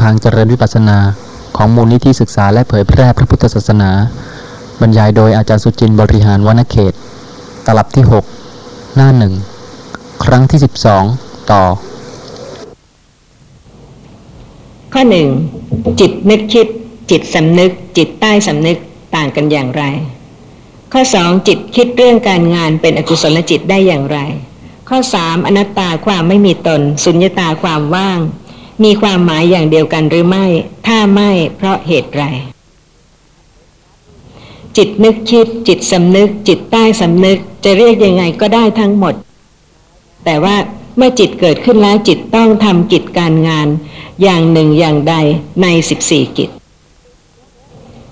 ทางเจริญวิปัสสนาของมูลนิธิศึกษาและเผยแพร่พระพุทธศาสนา บรรยายโดยอาจารย์สุจินต์บริหารวนเขต ตลับที่ 6 หน้าหนึ่งครั้งที่ 12 ต่อ ข้อหนึ่งจิตนึกคิด จิตสำนึก จิตใต้สำนึกต่างกันอย่างไร ข้อสองจิตคิดเรื่องการงานเป็นอกุศลจิตได้อย่างไร ข้อสามอนัตตาความไม่มีตน สุญญตาความว่าง มีความหมายอย่างเดียวกันหรือไม่ ถ้าไม่เพราะเหตุไร จิตนึกคิด จิตสำนึก จิตใต้สำนึก จะเรียกยังไงก็ได้ทั้งหมด แต่ว่าเมื่อจิตเกิดขึ้นแล้วจิตต้องทำกิจการงาน อย่างหนึ่งอย่างใดในสิบสี่กิจ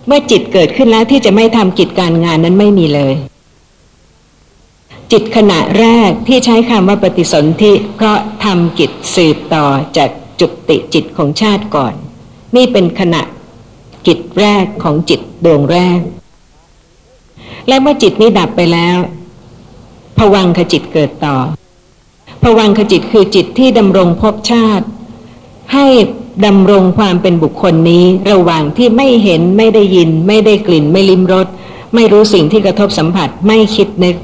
เมื่อจิตเกิดขึ้นแล้วที่จะไม่ทำกิจการงานนั้นไม่มีเลย จิตขณะแรกที่ใช้คำว่าปฏิสนธิเพราะทำกิจสืบต่อจาก จุติจิตของชาติก่อน นี่เป็นขณะกิจแรกของจิตดวงแรก และเมื่อจิตนี้ดับไปแล้วผวังขจิตเกิดต่อผวังขจิตคือจิตที่ดำรงภพชาติ ให้ดำรงความเป็นบุคคลนี้ระหว่างที่ไม่เห็นไม่ได้ยิน ไม่ได้กลิ่น ไม่ลิ้มรสไม่รู้สิ่งที่กระทบสัมผัส ไม่คิดนึก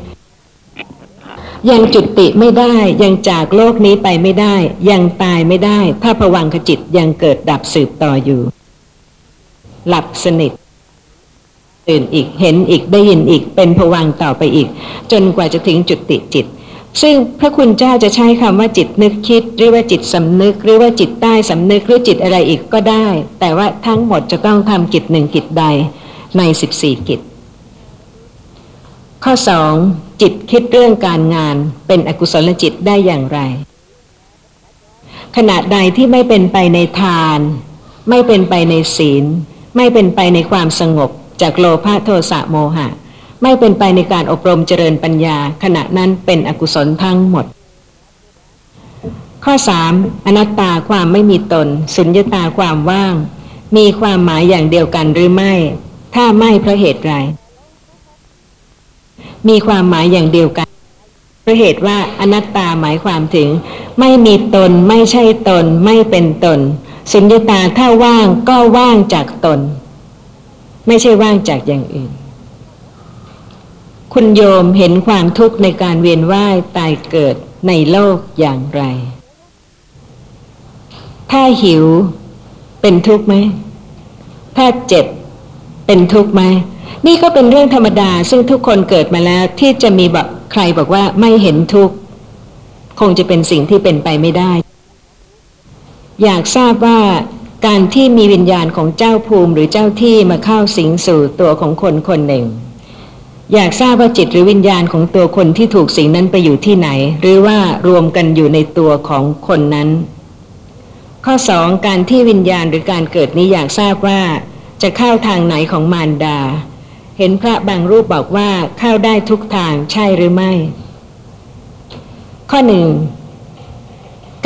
ยังจุติไม่ได้ยังจากโลกนี้ไปไม่ได้ ยังตายไม่ได้ ถ้าผวังขจิตยังเกิดดับสืบต่ออยู่ หลับสนิทตื่นอีกเห็นอีกได้ยินอีกเป็นผวังต่อไปอีก จนกว่าจะถึงจุติจิต ซึ่งพระคุณเจ้าจะใช้คำว่าจิตนึกคิด หรือว่าจิตสำนึก หรือว่าจิตใต้สำนึกหรือจิตอะไรอีกก็ได้ แต่ว่าทั้งหมดจะต้องทำกิจหนึ่งกิจใดในสิบสี่กิจ ข้อสอง จิตคิดเรื่องการงานเป็นอกุศลจิตได้อย่างไร ขณะใดที่ไม่เป็นไปในทาน ไม่เป็นไปในศีล ไม่เป็นไปในความสงบ จากโลภะโทสะโมหะ ไม่เป็นไปในการอบรมเจริญปัญญา ขณะนั้นเป็นอกุศลทั้งหมด ข้อสามอนัตตาความไม่มีตน สุญญตาความว่าง มีความหมายอย่างเดียวกันหรือไม่ ถ้าไม่เพราะเหตุไร มีความหมายอย่างเดียวกันเพราะเหตุว่าอนัตตาหมายความถึง ไม่มีตนไม่ใช่ตน ไม่เป็นตน สุญญตาถ้าว่างก็ว่างจากตน ไม่ใช่ว่างจากอย่างอื่น คุณโยมเห็นความทุกข์ในการเวียนว่ายตายเกิดในโลกอย่างไร ถ้าหิวเป็นทุกข์ไหม ถ้าเจ็บเป็นทุกข์ไหม นี่ก็เป็นเรื่องธรรมดาซึ่งทุกคนเกิดมาแล้วที่จะมีแบบใครบอกว่าไม่เห็นทุกข์คงจะเป็นสิ่งที่เป็นไปไม่ได้ อยากทราบว่าการที่มีวิญญาณของเจ้าภูมิหรือเจ้าที่มาเข้าสิงสู่ตัวของคนคนหนึ่ง อยากทราบว่าจิตหรือวิญญาณของตัวคนที่ถูกสิงนั้นไปอยู่ที่ไหน หรือว่ารวมกันอยู่ในตัวของคนนั้น ข้อสองการที่วิญญาณหรือการเกิดนี้อยากทราบว่าจะเข้าทางไหนของมารดา เห็นพระบางรูปบอกว่าเข้าได้ทุกทางใช่หรือไม่ ข้อหนึ่ง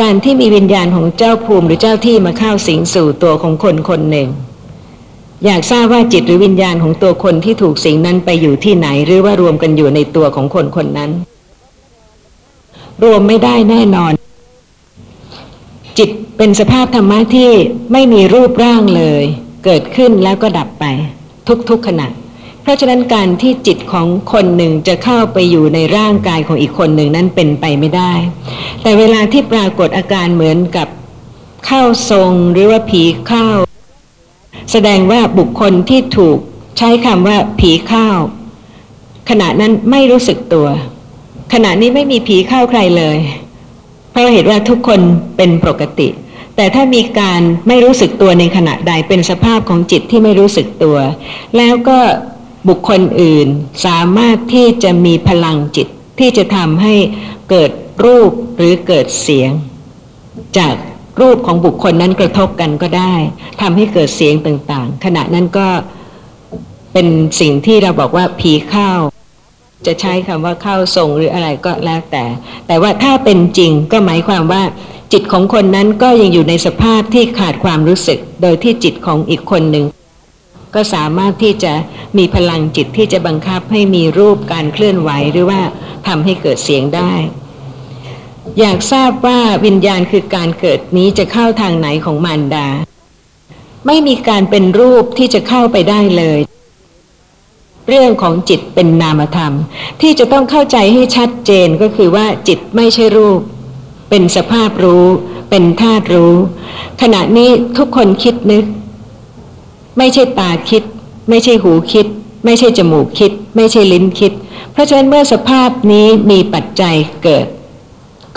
การที่มีวิญญาณของเจ้าภูมิหรือเจ้าที่มาเข้าสิงสู่ตัวของคนคนหนึ่ง อยากทราบว่าจิตหรือวิญญาณของตัวคนที่ถูกสิงนั้นไปอยู่ที่ไหน หรือว่ารวมกันอยู่ในตัวของคนคนนั้น รวมไม่ได้แน่นอน จิตเป็นสภาพธรรมะที่ไม่มีรูปร่างเลย เกิดขึ้นแล้วก็ดับไป ทุกๆขณะ เพราะฉะนั้นการที่จิตของคนหนึ่งจะเข้าไปอยู่ในร่างกายของอีกคนหนึ่งนั้นเป็นไปไม่ได้ แต่เวลาที่ปรากฏอาการเหมือนกับเข้าทรงหรือว่าผีเข้า แสดงว่าบุคคลที่ถูกใช้คำว่าผีเข้าขณะนั้นไม่รู้สึกตัว ขณะนี้ไม่มีผีเข้าใครเลย เพราะเหตุว่าทุกคนเป็นปกติ แต่ถ้ามีการไม่รู้สึกตัวในขณะใดเป็นสภาพของจิตที่ไม่รู้สึกตัว แล้วก็ บุคคลอื่นสามารถที่จะมีพลังจิตที่จะทำให้เกิดรูปหรือเกิดเสียง จากรูปของบุคคลนั้นกระทบกันก็ได้ทำให้เกิดเสียงต่างๆ ขณะนั้นก็เป็นสิ่งที่เราบอกว่าผีเข้า จะใช้คำว่าเข้าทรงหรืออะไรก็แล้วแต่ แต่ว่าถ้าเป็นจริงก็หมายความว่า จิตของคนนั้นก็ยังอยู่ในสภาพที่ขาดความรู้สึก โดยที่จิตของอีกคนหนึ่ง ก็สามารถที่จะมีพลังจิตที่จะบังคับให้มีรูปการเคลื่อนไหวหรือว่าทำให้เกิดเสียงได้ อยากทราบว่าวิญญาณคือการเกิดนี้จะเข้าทางไหนของมารดา ไม่มีการเป็นรูปที่จะเข้าไปได้เลย เรื่องของจิตเป็นนามธรรม ที่จะต้องเข้าใจให้ชัดเจนก็คือว่าจิตไม่ใช่รูป เป็นสภาพรู้ เป็นธาตุรู้ ขณะนี้ทุกคนคิดนึก ไม่ใช่ตาคิด ไม่ใช่หูคิด ไม่ใช่จมูกคิด ไม่ใช่ลิ้นคิด เพราะฉะนั้นเมื่อสภาพนี้มีปัจจัยเกิด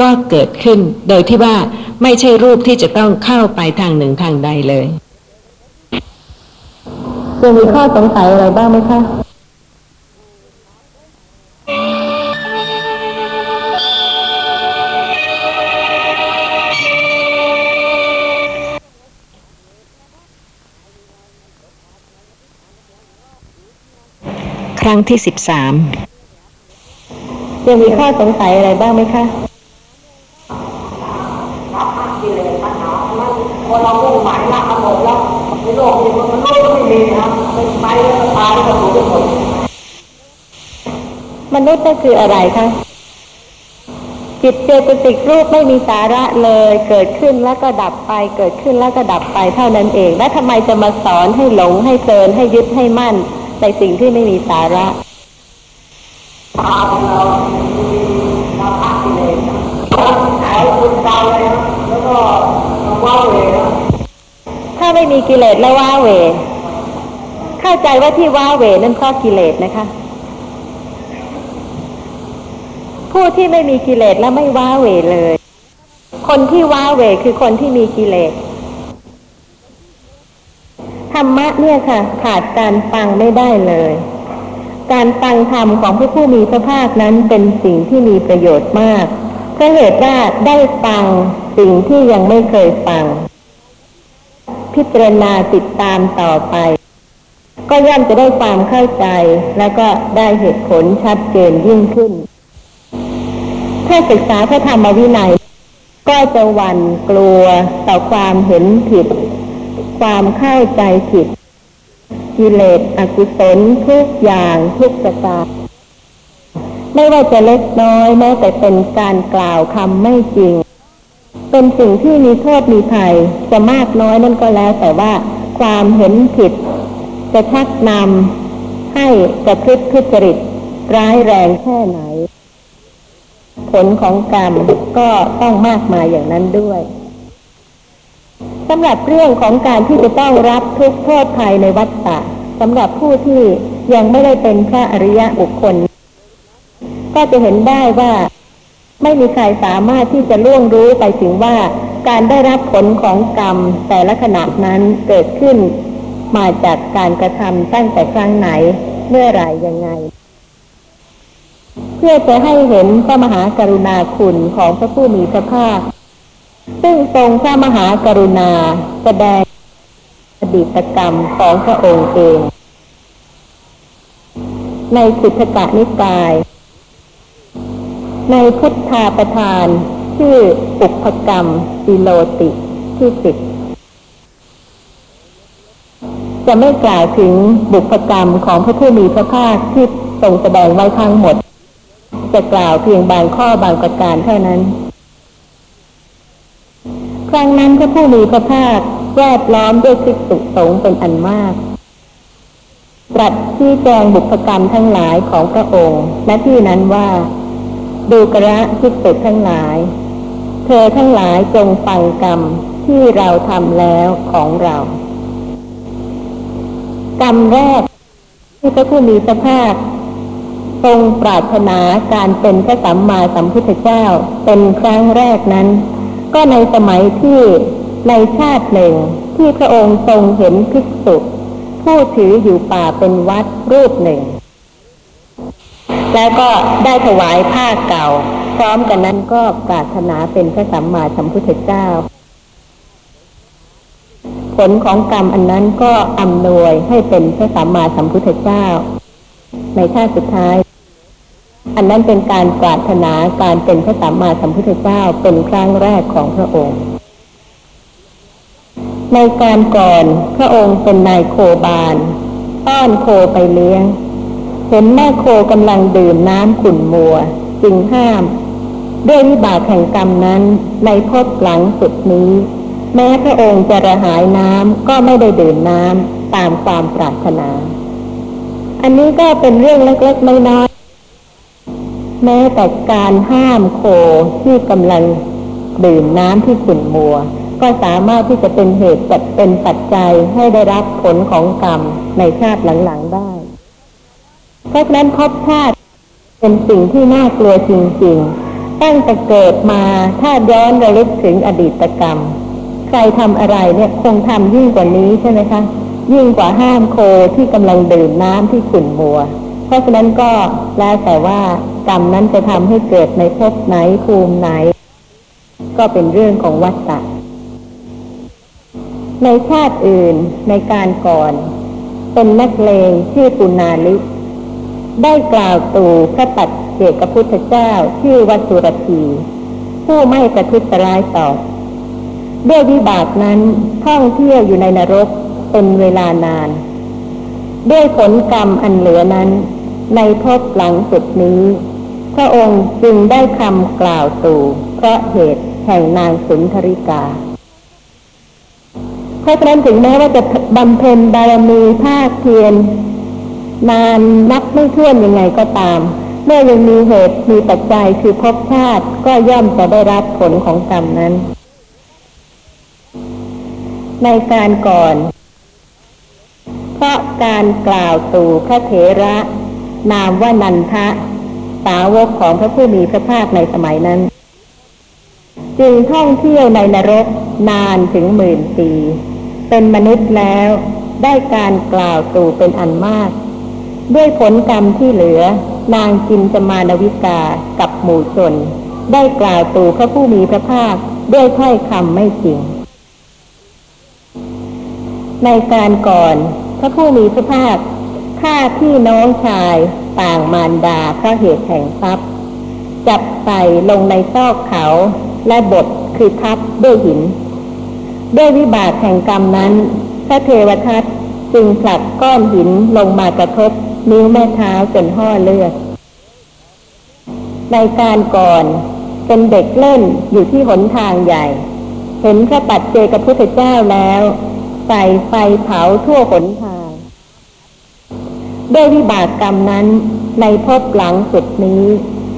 ก็เกิดขึ้น โดยที่ว่าไม่ใช่รูปที่จะต้องเข้าไปทางหนึ่งทางใดเลยยังมีข้อสงสัยอะไรบ้างไหมคะ ครั้งที่สิบสามยังมีข้อสงสัยอะไรบ้างไหมคะคนเรามุ่งหมายละทั้งหมดแล้วในโลกนี้มันโลกก็ไม่มีนะเป็นไปแล้วก็ตายแล้วก็สูญทุกคนมนุษย์ก็คืออะไรคะจิตเจตสิกรูปไม่มีสาระเลย เกิดขึ้นแล้วก็ดับไป เกิดขึ้นแล้วก็ดับไปเท่านั้นเอง แล้วทำไมจะมาสอนให้หลงให้เพลินให้ยึดให้มั่น ในสิ่งที่ไม่มีสาระตาของเราเราพักกิเลสแล้วก็ว้าเหวนะถ้าไม่มีกิเลสแล้วว้าเว เข้าใจว่าที่ว้าเวนั่นเพราะกิเลสนะคะ ผู้ที่ไม่มีกิเลสและไม่ว้าเวเลย คนที่ว้าเวคือคนที่มีกิเลส ธรรมะเนี่ยค่ะ ขาดการฟังไม่ได้เลย การฟังธรรมของพระผู้มีพระภาคนั้นเป็นสิ่งที่มีประโยชน์มากเพราะเหตุว่าได้ฟังสิ่งที่ยังไม่เคยฟัง พิจารณาติดตามต่อไป ก็ย่อมจะได้ความเข้าใจแล้วก็ได้เหตุผลชัดเจนยิ่งขึ้น ถ้าศึกษาพระธรรมวินัยก็จะหวั่นกลัวต่อความเห็นผิด ความเข้าใจผิด กิเลสอกุศลทุกอย่างทุกประการไม่ว่าจะเล็กน้อยแม้แต่เป็นการกล่าวคำไม่จริง เป็นสิ่งที่มีโทษมีภัยจะมากน้อยนั่นก็แล้ว แต่ว่าความเห็นผิด จะชักนำให้จะพฤติทุจริตร้ายแรงแค่ไหน ผลของกรรมก็ต้องมากมายอย่างนั้นด้วย สำหรับเรื่องของการที่จะต้องรับทุกโทษภัยในวัฏฏะสำหรับผู้ที่ยังไม่ได้เป็นพระอริยะบุคคล ก็จะเห็นได้ว่าไม่มีใครสามารถที่จะล่วงรู้ไปถึงว่าการได้รับผลของกรรมแต่ละขณะนั้นเกิดขึ้น มาจากการกระทำตั้งแต่ครั้งไหนเมื่อไรยังไง เพื่อจะให้เห็นพระมหากรุณาคุณของพระผู้มีพระภาค ซึ่งทรงพระมหากรุณาแสดงอดีตกรรมของพระองค์เอง ในสุทธกนิกาย ในพุทธาประธานชื่ออุปกรรมสิโลติที่สิบจะไม่กล่าวถึงบุพกรรมของพระผู้มีพระภาคที่ทรงแสดงไว้ทั้งหมด จะกล่าวเพียงบางข้อบางประการเท่านั้น ครั้งนั้นพระผู้มีพระภาคแวดล้อมด้วยภิกษุสงฆ์เป็นอันมากตรัสชี้แจงบุพกรรมทั้งหลายของพระองค์ และที่นั้นว่า ดูกระภิกษุทั้งหลาย เธอทั้งหลายจงฟังกรรมที่เราทำแล้วของเรา กรรมแรกที่พระผู้มีพระภาคทรงปรารถนาการเป็นพระสัมมาสัมพุทธเจ้าเป็นครั้งแรกนั้น ก็ในสมัยที่ในชาติหนึ่งที่พระองค์ทรงเห็นภิกษุผู้ถืออยู่ป่าเป็นวัดรูปหนึ่ง แล้วก็ได้ถวายผ้าเก่า พร้อมกันนั้นก็ปรารถนาเป็นพระสัมมาสัมพุทธเจ้า ผลของกรรมอันนั้นก็อำนวยให้เป็นพระสัมมาสัมพุทธเจ้า ในชาติสุดท้าย อันนั้นเป็นการปรารถนาการเป็นพระสัมมาสัมพุทธเจ้าเป็นครั้งแรกของพระองค์ ในการก่อนพระองค์เป็นนายโคบาลต้อนโคไปเลี้ยง เห็นแม่โคกำลังดื่มน้ำขุ่นมัว จึงห้าม ด้วยวิบากแห่งกรรมนั้นในภพหลังสุดนี้ แม้พระองค์จะระหายน้ำก็ไม่ได้ดื่มน้ำตามความปรารถนา อันนี้ก็เป็นเรื่องเล็กๆน้อย แม้แต่การห้ามโคที่กำลังดื่มน้ำที่ขุ่นมัว ก็สามารถที่จะเป็นเหตุจัดเป็นปัจจัยให้ได้รับผลของกรรมในชาติหลังๆได้ เพราะฉะนั้นภพชาติเป็นสิ่งที่น่ากลัวจริงๆ ตั้งแต่เกิดมาถ้าย้อนระลึกถึงอดีตกรรม ใครทำอะไรเนี่ยคงทำยิ่งกว่านี้ใช่ไหมคะ ยิ่งกว่าห้ามโคที่กำลังดื่มน้ำที่ขุ่นมัว เพราะฉะนั้นก็แล้วแต่ว่ากรรมนั้นจะทำให้เกิดในภพไหนภูมิไหน ก็เป็นเรื่องของวัฏฏะในชาติอื่นในการก่อน เป็นนักเลงชื่อปุนาลิได้กล่าวตู่พระปัจเจกพุทธเจ้าชื่อวัสุรธีผู้ไม่ประทุษร้ายตอบด้วยวิบากนั้นท่องเที่ยวอยู่ในนรกเป็นเวลานาน ด้วยผลกรรมอันเหลือนั้น ในภพหลังสุดนี้ พระองค์จึงได้คำกล่าวตู่เพราะเหตุแห่งนางสุนทริกาเพราะฉะนั้นถึงแม้ว่าจะบำเพ็ญบารมีภาคเพียรนานนับไม่ถ้วนยังไงก็ตาม เมื่อยังมีเหตุมีปัจจัยคือภพชาติก็ย่อมจะได้รับผลของกรรมนั้น ในการก่อน พราะการกล่าวตู่พระเถระ นามว่านันทะ สาวกของพระผู้มีพระภาคในสมัยนั้น จึงท่องเที่ยวในนรกนานถึงหมื่นปี เป็นมนุษย์แล้วได้การกล่าวตู่เป็นอันมาก ด้วยผลกรรมที่เหลือนางจินจมานวิกากับหมู่ชน ได้กล่าวตู่พระผู้มีพระภาคด้วยถ้อยคำไม่จริง ในการก่อน ระผู้มีพระภาคฆ่าพี่น้องชายต่างมารดาพระเหตุแห่งทรัพย์ จับใส่ลงในซอกเขาและบทคือทับด้วยหิน ด้วยวิบากแห่งกรรมนั้น พระเทวทัตจึงผลักก้อนหินลงมากระทบนิ้วแม่เท้าจนห่อเลือด ในการก่อนเป็นเด็กเล่นอยู่ที่หนทางใหญ่ เห็นพระปัจเจกพุทธเจ้าแล้ว ใส่ไฟเผาทั่วหนทาง ด้วยวิบากกรรมนั้นในภพหลังสุดนี้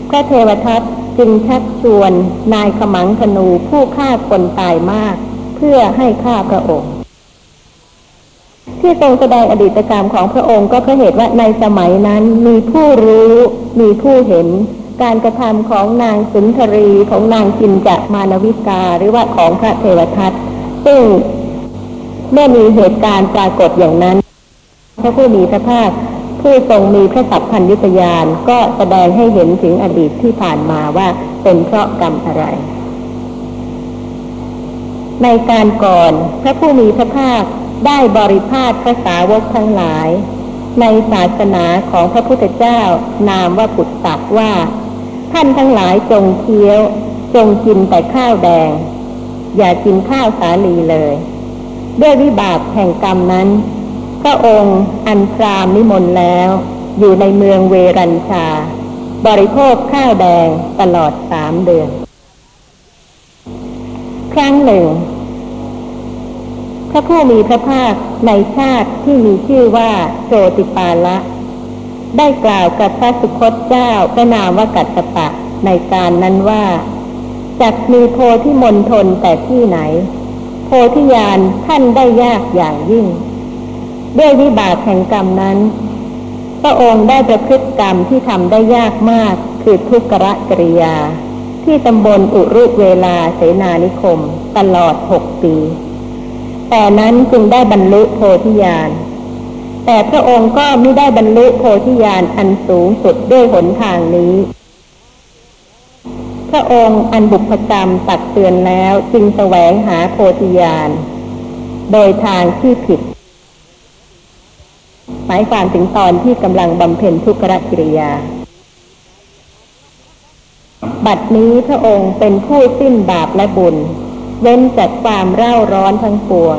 พระเทวทัตจึงชักชวนนายขมังธนูผู้ฆ่าคนตายมาก เพื่อให้ฆ่าพระองค์ ที่ทรงแสดงอดีตกรรมของพระองค์ก็เพราะเหตุว่าในสมัยนั้นมีผู้รู้มีผู้เห็นการกระทำของนางสุนทรีของนางจินจมานวิกาหรือว่าของพระเทวทัตซึ่ง เมื่อมีเหตุการณ์ปรากฏอย่างนั้น พระผู้มีพระภาคผู้ทรงมีพระสัพพัญญุตญาณก็แสดงให้เห็นถึงอดีตที่ผ่านมาว่าเป็นเพราะกรรมอะไร ในการก่อนพระผู้มีพระภาคได้บริพาทพระสาวกทั้งหลาย ในศาสนาของพระพุทธเจ้านามว่าปุตตะว่า ท่านทั้งหลายจงเคี้ยว จงกินแต่ข้าวแดง อย่ากินข้าวสาลีเลย ด้วยวิบากแห่งกรรมนั้น พระองค์อันพรามนิมนต์แล้ว อยู่ในเมืองเวรัญชา บริโภคข้าวแดงตลอดสามเดือน ครั้งหนึ่ง พระผู้มีพระภาคในชาติที่มีชื่อว่าโชติปาละ ได้กล่าวกับพระสุคตเจ้าพระนามว่ากัตปะในการนั้นว่าจักมีโพธิมนทนแต่ที่ไหน โพธิญาณท่านได้ยากอย่างยิ่ง ด้วยวิบากแห่งกรรมนั้น พระองค์ได้ประพฤติกรรมที่ทำได้ยากมากคือทุกขะกริยา ที่ตำบลอุรุเวลาเสนานิคม ตลอดหกปี แต่นั้นจึงได้บรรลุโพธิญาณแต่พระองค์ก็ไม่ได้บรรลุโพธิญาณอันสูงสุดด้วยหนทางนี้ พระองค์อันบุพกรรมตักเตือนแล้วจึงแสวงหาโพธิญาณโดยทางที่ผิด หมายความถึงตอนที่กำลังบำเพ็ญทุกขกิริยา บัดนี้พระองค์เป็นผู้สิ้นบาปและบุญ เว้นจากความเร่าร้อนทั้งปวง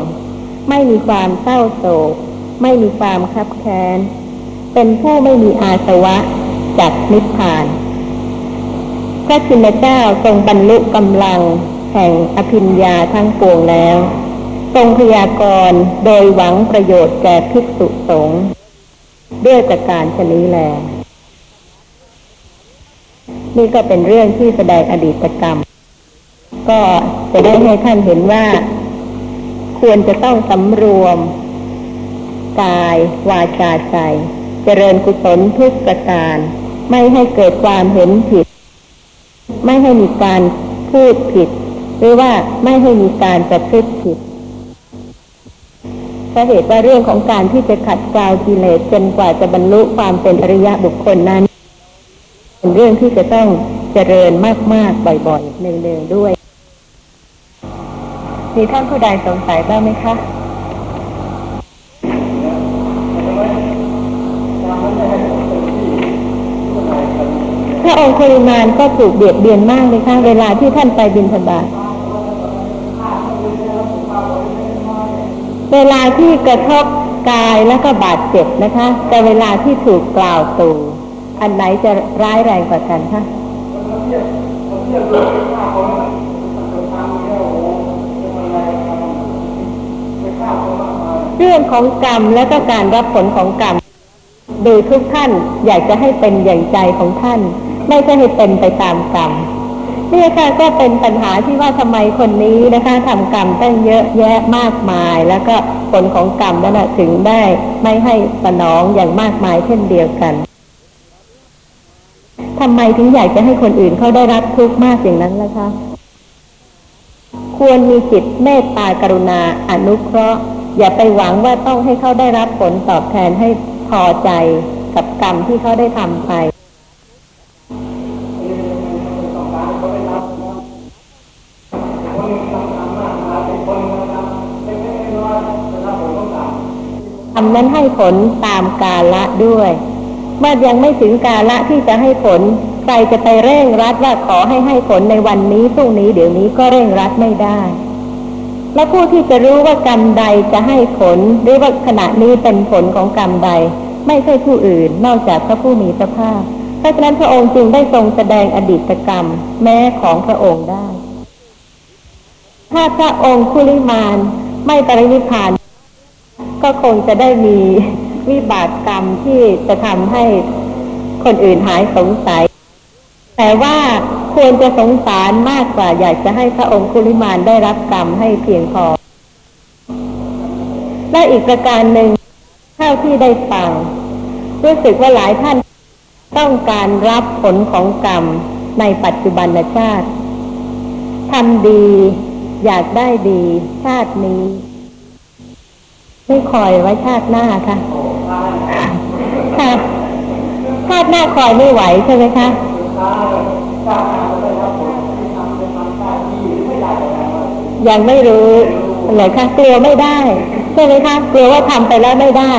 ไม่มีความเศร้าโศก ไม่มีความคับแค้น เป็นผู้ไม่มีอาสวะจากนิพพาน พระชินเจ้าทรงบรรลุกำลัง แห่งอภิญญาทั้งปวงแล้ว ทรงพยากรณ์โดยหวังประโยชน์แก่ภิกษุสงฆ์ด้วยประการชนี้แล นี่ก็เป็นเรื่องที่แสดงอดีตกรรม ก็จะได้ให้ท่านเห็นว่า ควรจะต้องสำรวม กาย วาจาใจ เจริญกุศลทุกประการ ไม่ให้เกิดความเห็นผิด ไม่ให้มีการพูดผิด หรือว่าไม่ให้มีการประพฤติผิดเพราะเหตุว่าเรื่องของการที่จะขัดเกลากิเลสจนกว่าจะบรรลุความเป็นอริยะบุคคลนั้นเป็นเรื่องที่จะต้องเจริญมากๆบ่อยๆเนืองๆด้วย มีท่านผู้ใดสงสัยบ้างไหมคะ ระองค์คริมานก็ถูกเบียดเบียนมากเลยค่ะ เวลาที่ท่านไปบิณฑบาตเวลาที่กระทบกายแล้วก็บาดเจ็บนะคะ แต่เวลาที่ถูกกล่าวตูอันไหนจะร้ายแรงกว่ากันคะเรื่องของกรรมและก็การรับผลของกรรมโดยทุกท่านอยากจะให้เป็นอย่างใจของท่าน ไม่ใช่ให้เป็นไปตามกรรมนี่ค่ะก็เป็นปัญหาที่ว่าทำไมคนนี้นะคะทำกรรมตั้งเยอะแยะมากมาย แล้วก็ผลของกรรมนั้นถึงได้ไม่ให้สนองอย่างมากมายเช่นเดียวกันทำไมถึงอยากจะให้คนอื่นเขาได้รับทุกข์มากอย่างนั้นล่ะคะ ควรมีจิตเมตตากรุณาอนุเคราะห์ อย่าไปหวังว่าต้องให้เขาได้รับผลตอบแทนให้พอใจกับกรรมที่เขาได้ทำไป ทำนั้นให้ผลตามกาละด้วย เมื่อยังไม่ถึงกาละที่จะให้ผล ใครจะไปเร่งรัดว่าขอให้ให้ผลในวันนี้พรุ่งนี้เดี๋ยวนี้ก็เร่งรัดไม่ได้ และผู้ที่จะรู้ว่ากรรมใดจะให้ผลหรือว่าขณะนี้เป็นผลของกรรมใด ไม่ใช่ผู้อื่นนอกจากพระผู้มีพระภาคเพราะฉะนั้นพระองค์จึงได้ทรงแสดงอดีตกรรม แม้ของพระองค์ได้ ถ้าพระองค์คุลิมานไม่ปรินิพพาน ก็คงจะได้มีวิบากกรรมที่จะทำให้คนอื่นหายสงสัย แต่ว่าควรจะสงสารมากกว่า อยากจะให้พระองค์คุลิมานได้รับกรรมให้เพียงพอ และอีกประการหนึ่งเท่าที่ได้ฟัง รู้สึกว่าหลายท่านต้องการรับผลของกรรมในปัจจุบันชาติทำดี อยากได้ดี ชาตินี้ ไม่คอยไว้ชาติหน้าค่ะ ค่ะ ชาติหน้าคอยไม่ไหวใช่ไหมคะยังไม่รู้เลยค่ะกลัวไม่ได้ใช่ไหมคะกลัวว่าทำไปแล้วไม่ได้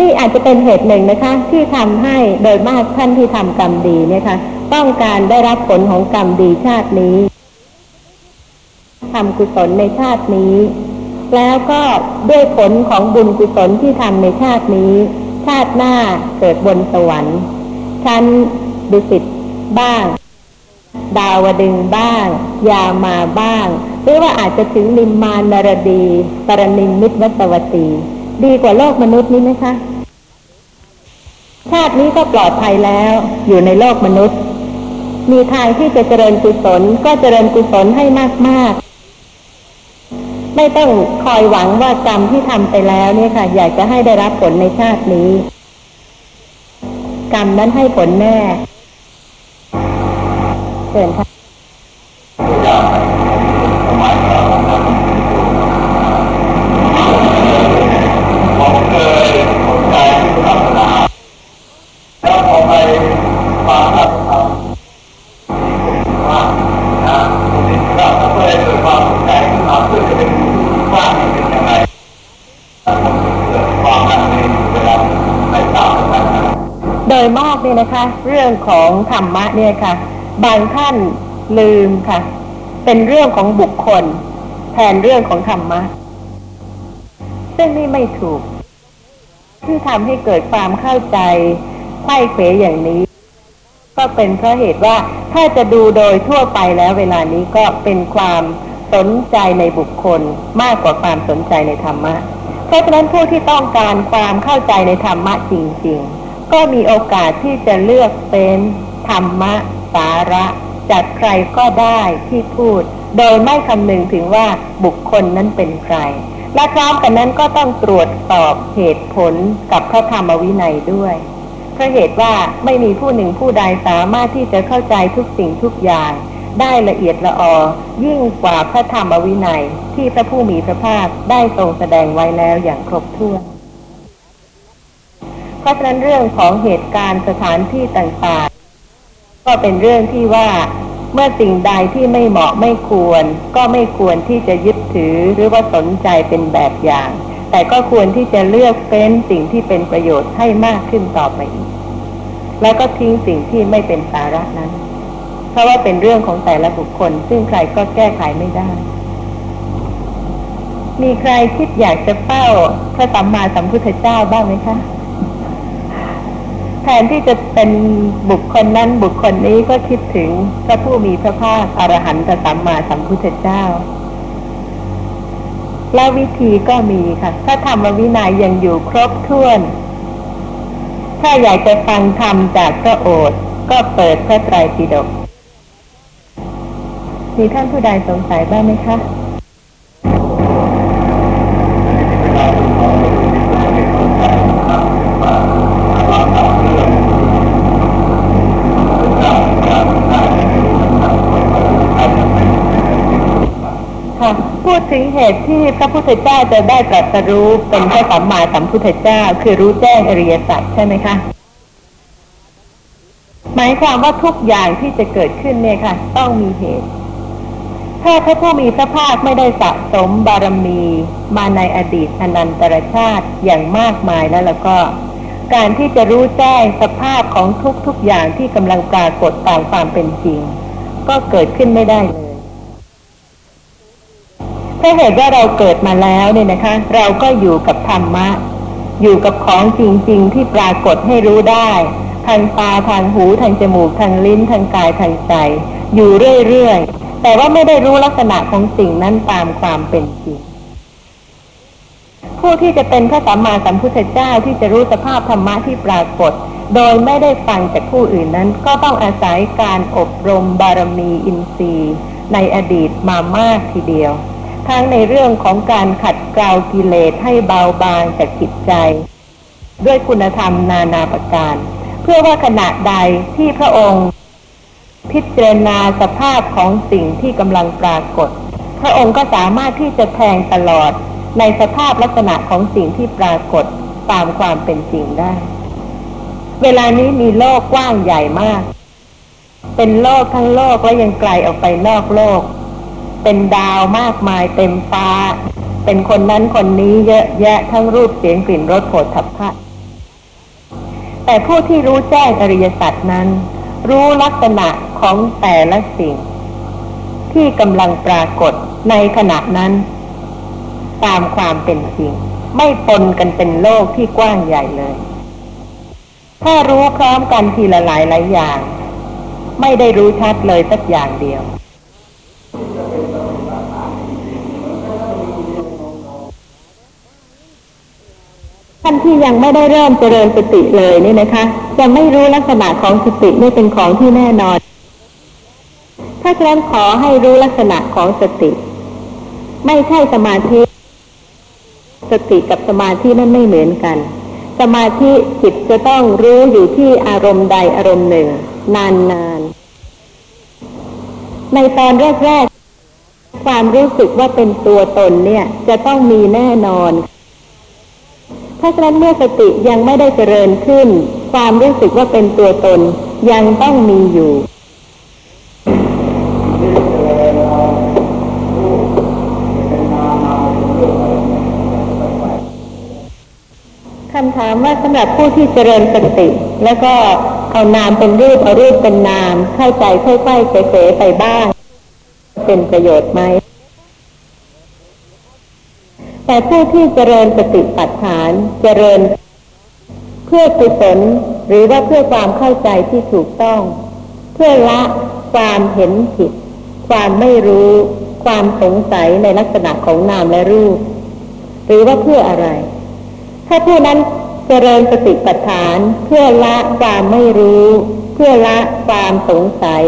นี่อาจจะเป็นเหตุหนึ่งนะคะ ที่ทำให้โดยมากท่านที่ทำกรรมดีเนี่ยค่ะ ต้องการได้รับผลของกรรมดีชาตินี้ทำกุศลในชาตินี้ แล้วก็ด้วยผลของบุญกุศลที่ทำในชาตินี้ ชาติหน้าเกิดบนสวรรค์ชั้นดุสิตบ้าง ดาวดึงบ้าง ยามาบ้าง หรือว่าอาจจะถึงนิมมานนรดีปรนิมมิตรวัตวตี ดีกว่าโลกมนุษย์นี้ไหมคะ ชาตินี้ก็ปลอดภัยแล้วอยู่ในโลกมนุษย์ มีทางที่จะเจริญกุศลก็เจริญกุศลให้มาก ไม่ต้องคอยหวังว่ากรรมที่ทำไปแล้วเนี่ยค่ะ อยากจะให้ได้รับผลในชาตินี้ กรรมนั้นให้ผลแน่เชิญค่ะ นะคะ เรื่องของธรรมะเนี่ยค่ะ บางท่านลืมค่ะ เป็นเรื่องของบุคคล แทนเรื่องของธรรมะ ซึ่งนี่ไม่ถูก ที่ทำให้เกิดความเข้าใจไข้เขวอย่างนี้ ก็เป็นเพราะเหตุว่าถ้าจะดูโดยทั่วไปแล้วเวลานี้ก็เป็นความสนใจในบุคคลมากกว่าความสนใจในธรรมะ เพราะฉะนั้นผู้ที่ต้องการความเข้าใจในธรรมะจริง ๆ ก็มีโอกาสที่จะเลือกเป็นธรรมะสาระจากใครก็ได้ที่พูด โดยไม่คำนึงถึงว่าบุคคลนั้นเป็นใคร และพร้อมกันนั้นก็ต้องตรวจสอบเหตุผลกับพระธรรมวินัยด้วยเพราะเหตุว่าไม่มีผู้หนึ่งผู้ใดสามารถที่จะเข้าใจทุกสิ่งทุกอย่าง ได้ละเอียดละออ ยิ่งกว่าพระธรรมวินัยที่พระผู้มีพระภาคได้ทรงแสดงไว้แล้วอย่างครบถ้วน เพราะฉะนั้นเรื่องของเหตุการณ์สถานที่ต่างๆ ก็เป็นเรื่องที่ว่าเมื่อสิ่งใดที่ไม่เหมาะไม่ควร ก็ไม่ควรที่จะยึดถือหรือว่าสนใจเป็นแบบอย่าง แต่ก็ควรที่จะเลือกเป็นสิ่งที่เป็นประโยชน์ให้มากขึ้นต่อไปอีก แล้วก็ทิ้งสิ่งที่ไม่เป็นสาระนั้น เพราะว่าเป็นเรื่องของแต่ละบุคคล ซึ่งใครก็แก้ไขไม่ได้ มีใครคิดอยากจะเฝ้าพระสัมมาสัมพุทธเจ้าบ้างไหมคะ แทนที่จะเป็นบุคคลนั้นบุคคลนี้ก็คิดถึงพระผู้มีพระภาคอรหันตสัมมาสัมพุทธเจ้า และวิธีก็มีค่ะ ถ้าธรรมวินัยยังอยู่ครบถ้วน ถ้าอยากจะฟังธรรมจากพระโอษฐ์ก็เปิดพระไตรปิฎกมีท่านผู้ใดสงสัยบ้างไหมคะค่ะ ถึงเหตุที่พระพุทธเจ้าจะได้ตรัสรู้เป็นพระสัมมาสัมพุทธเจ้า คือรู้แจ้งอริยสัจใช่ไหมคะหมายความว่าทุกอย่างที่จะเกิดขึ้นเนี่ยค่ะ ต้องมีเหตุ ถ้าพระผู้มีพระภาคไม่ได้สะสมบารมีมาในอดีตอนันตรชาติอย่างมากมายแล้วแล้วก็ การที่จะรู้แจ้งสภาพของทุกๆอย่างที่กำลังปรากฏตามความเป็นจริง ก็เกิดขึ้นไม่ได้เลย ถ้าเหตุว่าเราเกิดมาแล้วเนี่ยนะคะ เราก็อยู่กับธรรมะ อยู่กับของจริงๆ ที่ปรากฏให้รู้ได้ทางตาทางหูทางจมูกทางลิ้นทางกายทางใจ อยู่เรื่อยๆ แต่ว่าไม่ได้รู้ลักษณะของสิ่งนั้นตามความเป็นจริงผู้ที่จะเป็นพระสัมมาสัมพุทธเจ้าที่จะรู้สภาพธรรมะที่ปรากฏ โดยไม่ได้ฟังจากผู้อื่นนั้น ก็ต้องอาศัยการอบรมบารมีอินทรีย์ ในอดีตมามากทีเดียว ทั้งในเรื่องของการขัดเกลากิเลสให้เบาบางจากจิตใจ ด้วยคุณธรรมนานาประการ เพื่อว่าขณะใดที่พระองค์ พิจารณาสภาพของสิ่งที่กำลังปรากฏ พระองค์ก็สามารถที่จะแทงตลอดในสภาพลักษณะของสิ่งที่ปรากฏตามความเป็นจริงได้ เวลานี้มีโลกกว้างใหญ่มาก เป็นโลกทั้งโลกและยังไกลออกไปนอกโลก เป็นดาวมากมายเต็มฟ้า เป็นคนนั้นคนนี้เยอะแยะทั้งรูปเสียงกลิ่นรสโผฏฐัพพะแต่ผู้ที่รู้แจ้งอริยสัจนั้น รู้ลักษณะของแต่ละสิ่ง ที่กำลังปรากฏในขณะนั้น ตามความเป็นจริง ไม่ปนกันเป็นโลกที่กว้างใหญ่เลย ถ้ารู้พร้อมกันทีละหลายหลายอย่าง ไม่ได้รู้ชัดเลยสักอย่างเดียว ท่านที่ยังไม่ได้เริ่มเจริญสติเลยนี่นะคะจะไม่รู้ลักษณะของสตินี่เป็นของที่แน่นอน ถ้าฉะนั้นขอให้รู้ลักษณะของสติ ไม่ใช่สมาธิ สติกับสมาธินั้นไม่เหมือนกัน สมาธิจิตจะต้องรู้อยู่ที่อารมณ์ใดอารมณ์หนึ่ง นานๆในตอนแรกๆความรู้สึกว่าเป็นตัวตนเนี่ย จะต้องมีแน่นอน เพราะฉะนั้นเมื่อสติยังไม่ได้เจริญขึ้น ความรู้สึกว่าเป็นตัวตนยังต้องมีอยู่คำถามว่าสำหรับผู้ที่เจริญสติ แล้วก็เอานามเป็นรูปเอารูปเป็นนาม เข้าใจค่อยๆเฉยๆไปบ้าง เป็นประโยชน์ไหม แต่ผู้ที่เจริญสติปัฏฐานเจริญ เพื่อกุศลหรือว่าเพื่อความเข้าใจที่ถูกต้อง เพื่อละความเห็นผิด ความไม่รู้ ความสงสัยในลักษณะของนามและรูป หรือว่าเพื่ออะไร ถ้าผู้นั้นเจริญสติปัฏฐาน เพื่อละความไม่รู้ เพื่อละความสงสัย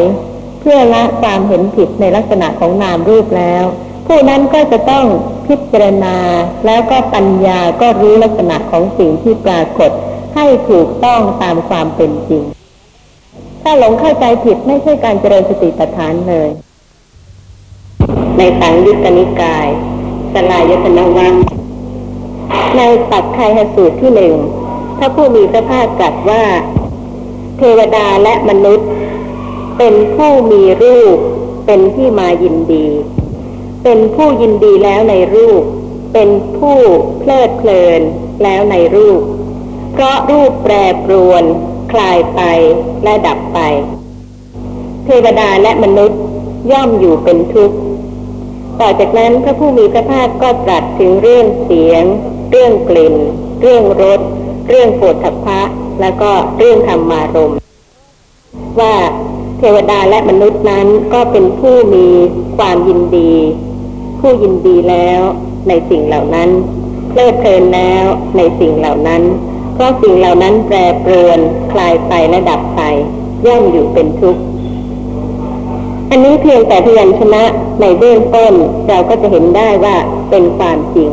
เพื่อละความเห็นผิดในลักษณะของนามรูปแล้ว ผู้นั้นก็จะต้องพิจารณาแล้วก็ปัญญาก็รู้ลักษณะของสิ่งที่ปรากฏ ให้ถูกต้องตามความเป็นจริง ถ้าหลงเข้าใจผิดไม่ใช่การเจริญสติปัฏฐานเลย ในสังยุตตนิกาย สลายตนวังในปักไคหสูตรที่หนึ่งถ้าผู้มีพระภาคตรัสว่า เทวดาและมนุษย์ เป็นผู้มีรูปเป็นที่มายินดี เป็นผู้ยินดีแล้วในรูป เป็นผู้เพลิดเพลินแล้วในรูป เพราะรูปแปรปรวน คลายไปและดับไป เทวดาและมนุษย์ย่อมอยู่เป็นทุกข์ ต่อจากนั้นพระผู้มีพระภาคก็ตรัสถึงเรื่องเสียง เรื่องกลิ่น เรื่องรส เรื่องโผฏฐัพพะ แล้วก็เรื่องธรรมารมว่าเทวดาและมนุษย์นั้นก็เป็นผู้มีความยินดี ผู้ยินดีแล้วในสิ่งเหล่านั้นเพลิดเพลินแล้วในสิ่งเหล่านั้นเพราะสิ่งเหล่านั้นแปรเปรวนคลายไปและดับไปย่อมอยู่เป็นทุกข์อันนี้เพียงแต่พยัญชนะในเบื้องต้นเราก็จะเห็นได้ว่าเป็นความจริง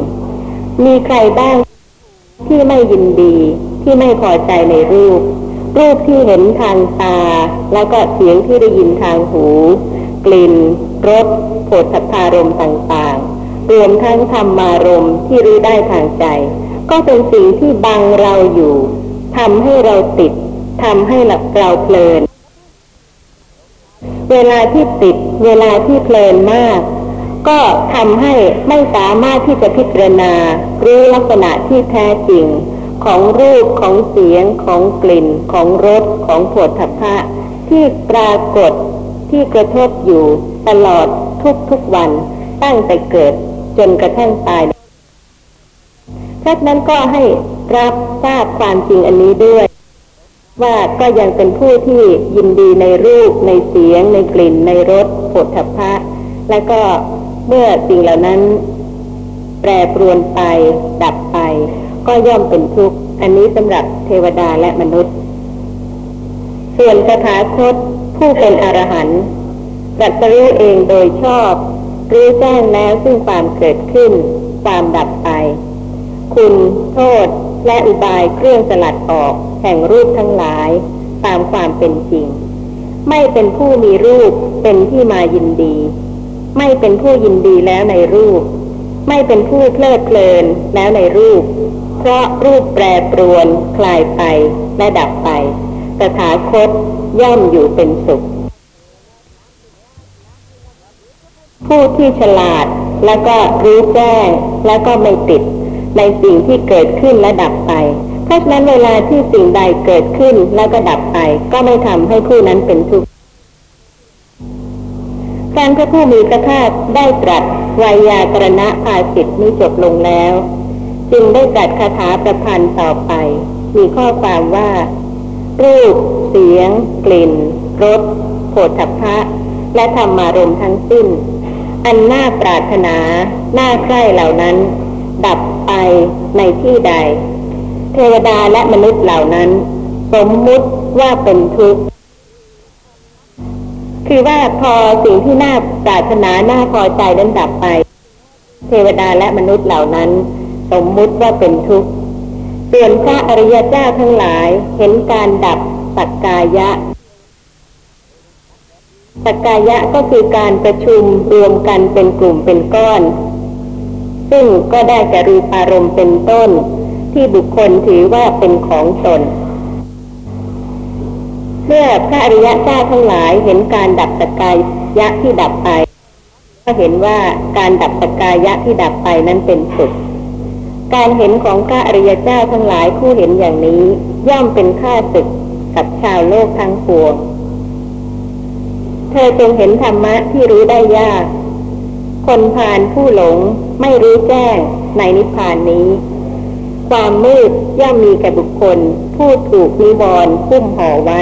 มีใครบ้างที่ไม่ยินดีที่ไม่พอใจในรูป รูปที่เห็นทางตา แล้วก็เสียงที่ได้ยินทางหู กลิ่นรส โผฏฐัพพารมณ์ต่างๆรวมทั้งธรรมารมณ์ที่รู้ได้ทางใจ ก็เป็นสิ่งที่บังเราอยู่ทำให้เราติดทำให้หลับเราเพลิน เวลาที่ติด เวลาที่เพลินมาก ก็ทำให้ไม่สามารถที่จะพิจารณารู้ลักษณะที่แท้จริง ของรูปของเสียงของกลิ่น ของรสของโผฏฐัพพะที่ปรากฏที่กระทบอยู่ตลอด ทุกๆวันตั้งแต่เกิดจนกระทั่งตายจากนั้นก็ให้รับทราบความจริงอันนี้ด้วย ว่าก็ยังเป็นผู้ที่ยินดีในรูป ในเสียง ในกลิ่น ในรสโผฏฐัพะและก็เมื่อสิ่งเหล่านั้น แปรปรวนไป ดับไป ก็ย่อมเป็นทุกข์ อันนี้สำหรับเทวดาและมนุษย์ ส่วนสถาคตผู้เป็นอรหันต์ ตรัสรู้เองโดยชอบรู้แจ้งแล้วซึ่งความเกิดขึ้น ความดับไป คุณโทษและอุบายเครื่องสลัดออก แห่งรูปทั้งหลาย ตามความเป็นจริง ไม่เป็นผู้มีรูปเป็นที่มายินดี ไม่เป็นผู้ยินดีแล้วในรูป ไม่เป็นผู้เพลิดเพลินแล้วในรูป เพราะรูปแปรปรวน คลายไปและดับไปตถาคตย่อมอยู่เป็นสุข ผู้ที่ฉลาดแล้วก็รู้แจ้งแล้วก็ไม่ติด ในสิ่งที่เกิดขึ้นและดับไป เพราะฉะนั้นเวลาที่สิ่งใดเกิดขึ้นแล้วก็ดับไป ก็ไม่ทำให้ผู้นั้นเป็นทุกข์การพระผู้มีพระภาคได้ตรัสวายากรณะภาสิทธินี้จบลงแล้ว จึงได้ตรัสคาถาประพันธ์ต่อไป มีข้อความว่า รูป เสียง กลิ่นรสโผฏฐัพพะและธรรมารมทั้งสิ้น อันน่าปรารถนา น่าใคร่เหล่านั้น ดับไปในที่ใด เทวดาและมนุษย์เหล่านั้น สมมุติว่าเป็นทุกข์ คือว่าพอสิ่งที่น่าปรารถนา น่าพอใจนั้นดับไป เทวดาและมนุษย์เหล่านั้น สมมุติว่าเป็นทุกข์ส่วนพระอริยเจ้าทั้งหลายเห็นการดับสักกายะ สกกายะก็คือการประชุมรวมกันเป็นกลุ่มเป็นก้อน ซึ่งก็ได้แก่รูปารมณ์เป็นต้น ที่บุคคลถือว่าเป็นของตน เมื่อพระอริยะเจ้าทั้งหลายเห็นการดับสกายะที่ดับไป ก็เห็นว่าการดับสกายะที่ดับไปนั้นเป็นสุขการเห็นของพระอริยเจ้าทั้งหลายผู้เห็นอย่างนี้ ย่อมเป็นค่าศึกกับชาวโลกทั้งปวง เธอจงเห็นธรรมะที่รู้ได้ยาก คนพาลผู้หลงไม่รู้แจ้งในนิพพานนี้ ความมืดย่อมมีแก่บุคคล ผู้ถูกนิวรณ์หุ้มห่อไว้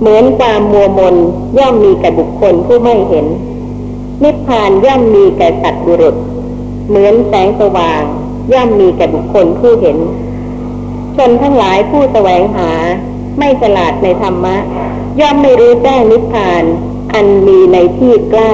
เหมือนความมัวมนย่อมมีแก่บุคคลผู้ไม่เห็น นิพพานย่อมมีแก่สัตว์บุรุษ เหมือนแสงสว่าง ย่อมมีแก่บุคคลผู้เห็น ชนทั้งหลายผู้แสวงหา ไม่ฉลาดในธรรมะ ย่อมไม่รู้แจ้งนิพพาน อันมีในที่ใกล้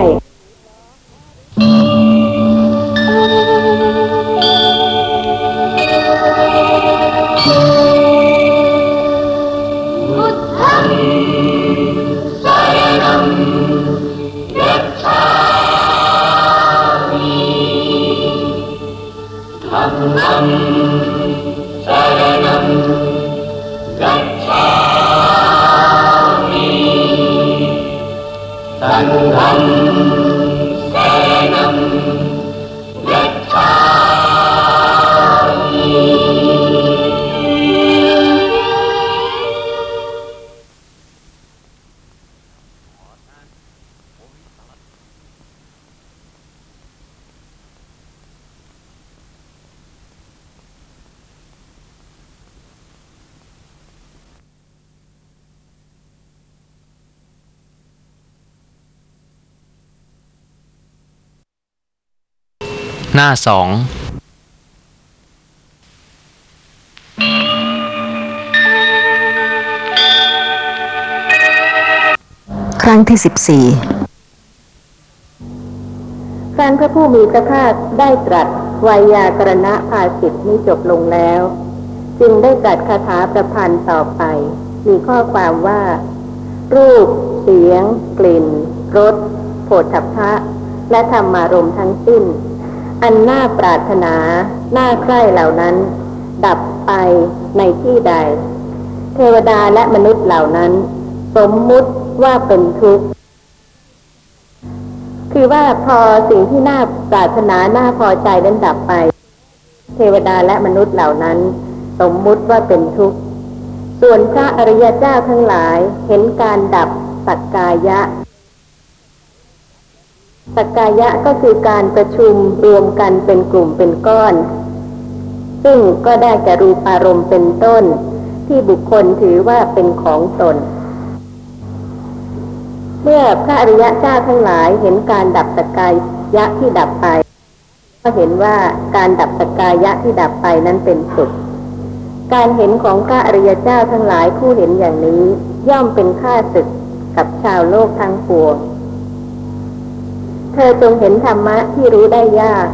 หน้าสองครั้งที่สิบสี่ครั้นพระผู้มีพระภาคได้ตรัสวายากรณะภาสิทธินี้จบลงแล้ว จึงได้ตรัสคาถาประพันธ์ต่อไป มีข้อความว่า รูป เสียง กลิ่นรสโผฏฐัพพะ และธรรมารมณ์ทั้งสิ้น อันน่าปรารถนา น่าใคร่เหล่านั้น ดับไปในที่ใด เทวดาและมนุษย์เหล่านั้น สมมุติว่าเป็นทุกข์ คือว่าพอสิ่งที่น่าปรารถนา น่าพอใจนั้นดับไป เทวดาและมนุษย์เหล่านั้น สมมุติว่าเป็นทุกข์ ส่วนพระอริยเจ้าทั้งหลายเห็นการดับสักกายะ สักกายะก็คือการประชุมรวมกันเป็นกลุ่มเป็นก้อน ซึ่งก็ได้แก่รูปารมณ์เป็นต้น ที่บุคคลถือว่าเป็นของตน เมื่อพระอริยะเจ้าทั้งหลายเห็นการดับสกกายะที่ดับไป ก็เห็นว่าการดับสกกายะที่ดับไปนั้นเป็นสุขการเห็นของพระอริยเจ้าทั้งหลายผู้เห็นอย่างนี้ ย่อมเป็นค่าศึกกับชาวโลกทั้งปวง เธอจงเห็นธรรมะที่รู้ได้ยาก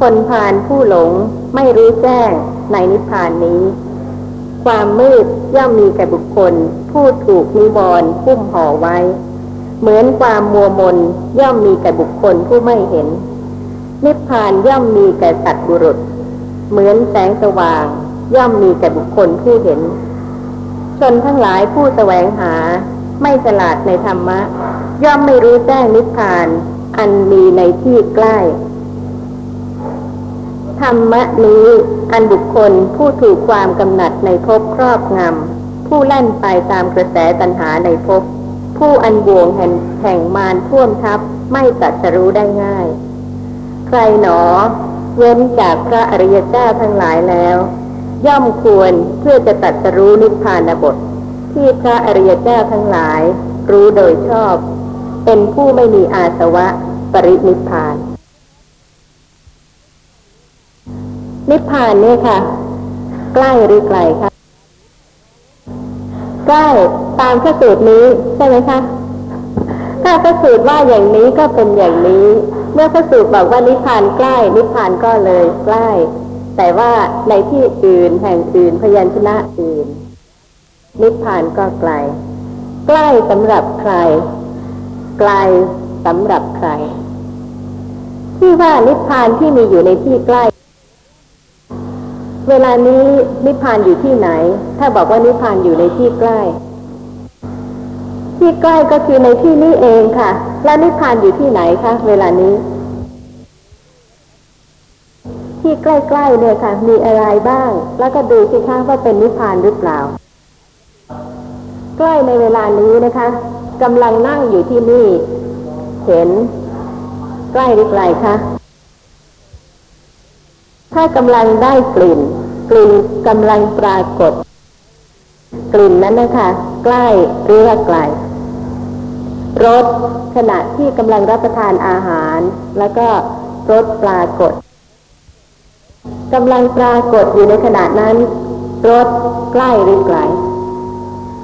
คนผ่านผู้หลงไม่รู้แจ้งในนิพพานนี้ ความมืดย่อมมีแก่บุคคล ผู้ถูกนิวรณ์พุ่มห่อไว้ เหมือนความมัวมนย่อมมีแก่บุคคลผู้ไม่เห็น นิพพานย่อมมีแก่สัตว์บุรุษ เหมือนแสงสว่าง ย่อมมีแก่บุคคลผู้เห็น ชนทั้งหลายผู้แสวงหา ไม่ฉลาดในธรรมะ ย่อมไม่รู้แจ้งนิพพาน อันมีในที่ใกล้ ธรรมะนี้อันบุคคลผู้ถูกความกำหนัดในภพครอบงำ ผู้ลั่นไปตามกระแสตัณหาในภพผู้อันบ่วงแห่งแห่งมารท่วมทับไม่ตรัสรู้ได้ง่าย ใครหนอ เว้นจากพระอริยเจ้าทั้งหลายแล้ว ย่อมควรเพื่อจะตรัสรู้นิพพานบท ที่พระอริยเจ้าทั้งหลาย รู้โดยชอบ เป็นผู้ไม่มีอาสวะ ปรินิพพาน นิพพานเนี่ยค่ะ ใกล้หรือไกลคะใกล้ตามพระสูตรนี้ใช่ไหมคะถ้าพระสูตรว่าอย่างนี้ก็เป็นอย่างนี้ เมื่อพระสูตรบอกว่านิพพานใกล้ นิพพานก็เลยใกล้ แต่ว่าในที่อื่นแห่งอื่นพยัญชนะอื่น นิพพานก็ไกล ใกล้สำหรับใคร ไกลสำหรับใคร ที่ว่านิพพานที่มีอยู่ในที่ใกล้ เวลานี้นิพพานอยู่ที่ไหน ถ้าบอกว่านิพพานอยู่ในที่ใกล้ ที่ใกล้ก็คือในที่นี้เองค่ะ แล้วนิพพานอยู่ที่ไหนคะเวลานี้ ที่ใกล้ๆเนี่ยค่ะ มีอะไรบ้าง แล้วก็ดูสิคะว่าเป็นนิพพานหรือเปล่า ใกล้ในเวลานี้นะคะกำลังนั่งอยู่ที่นี่ เห็น ใกล้หรือไกลคะถ้ากำลังได้กลิ่น กลิ่นกำลังปรากฏ กลิ่นนั้นนะคะใกล้หรือว่าไกลรสขณะที่กำลังรับประทานอาหาร แล้วก็รสปรากฏกำลังปรากฏอยู่ในขณะนั้นรสใกล้หรือไกล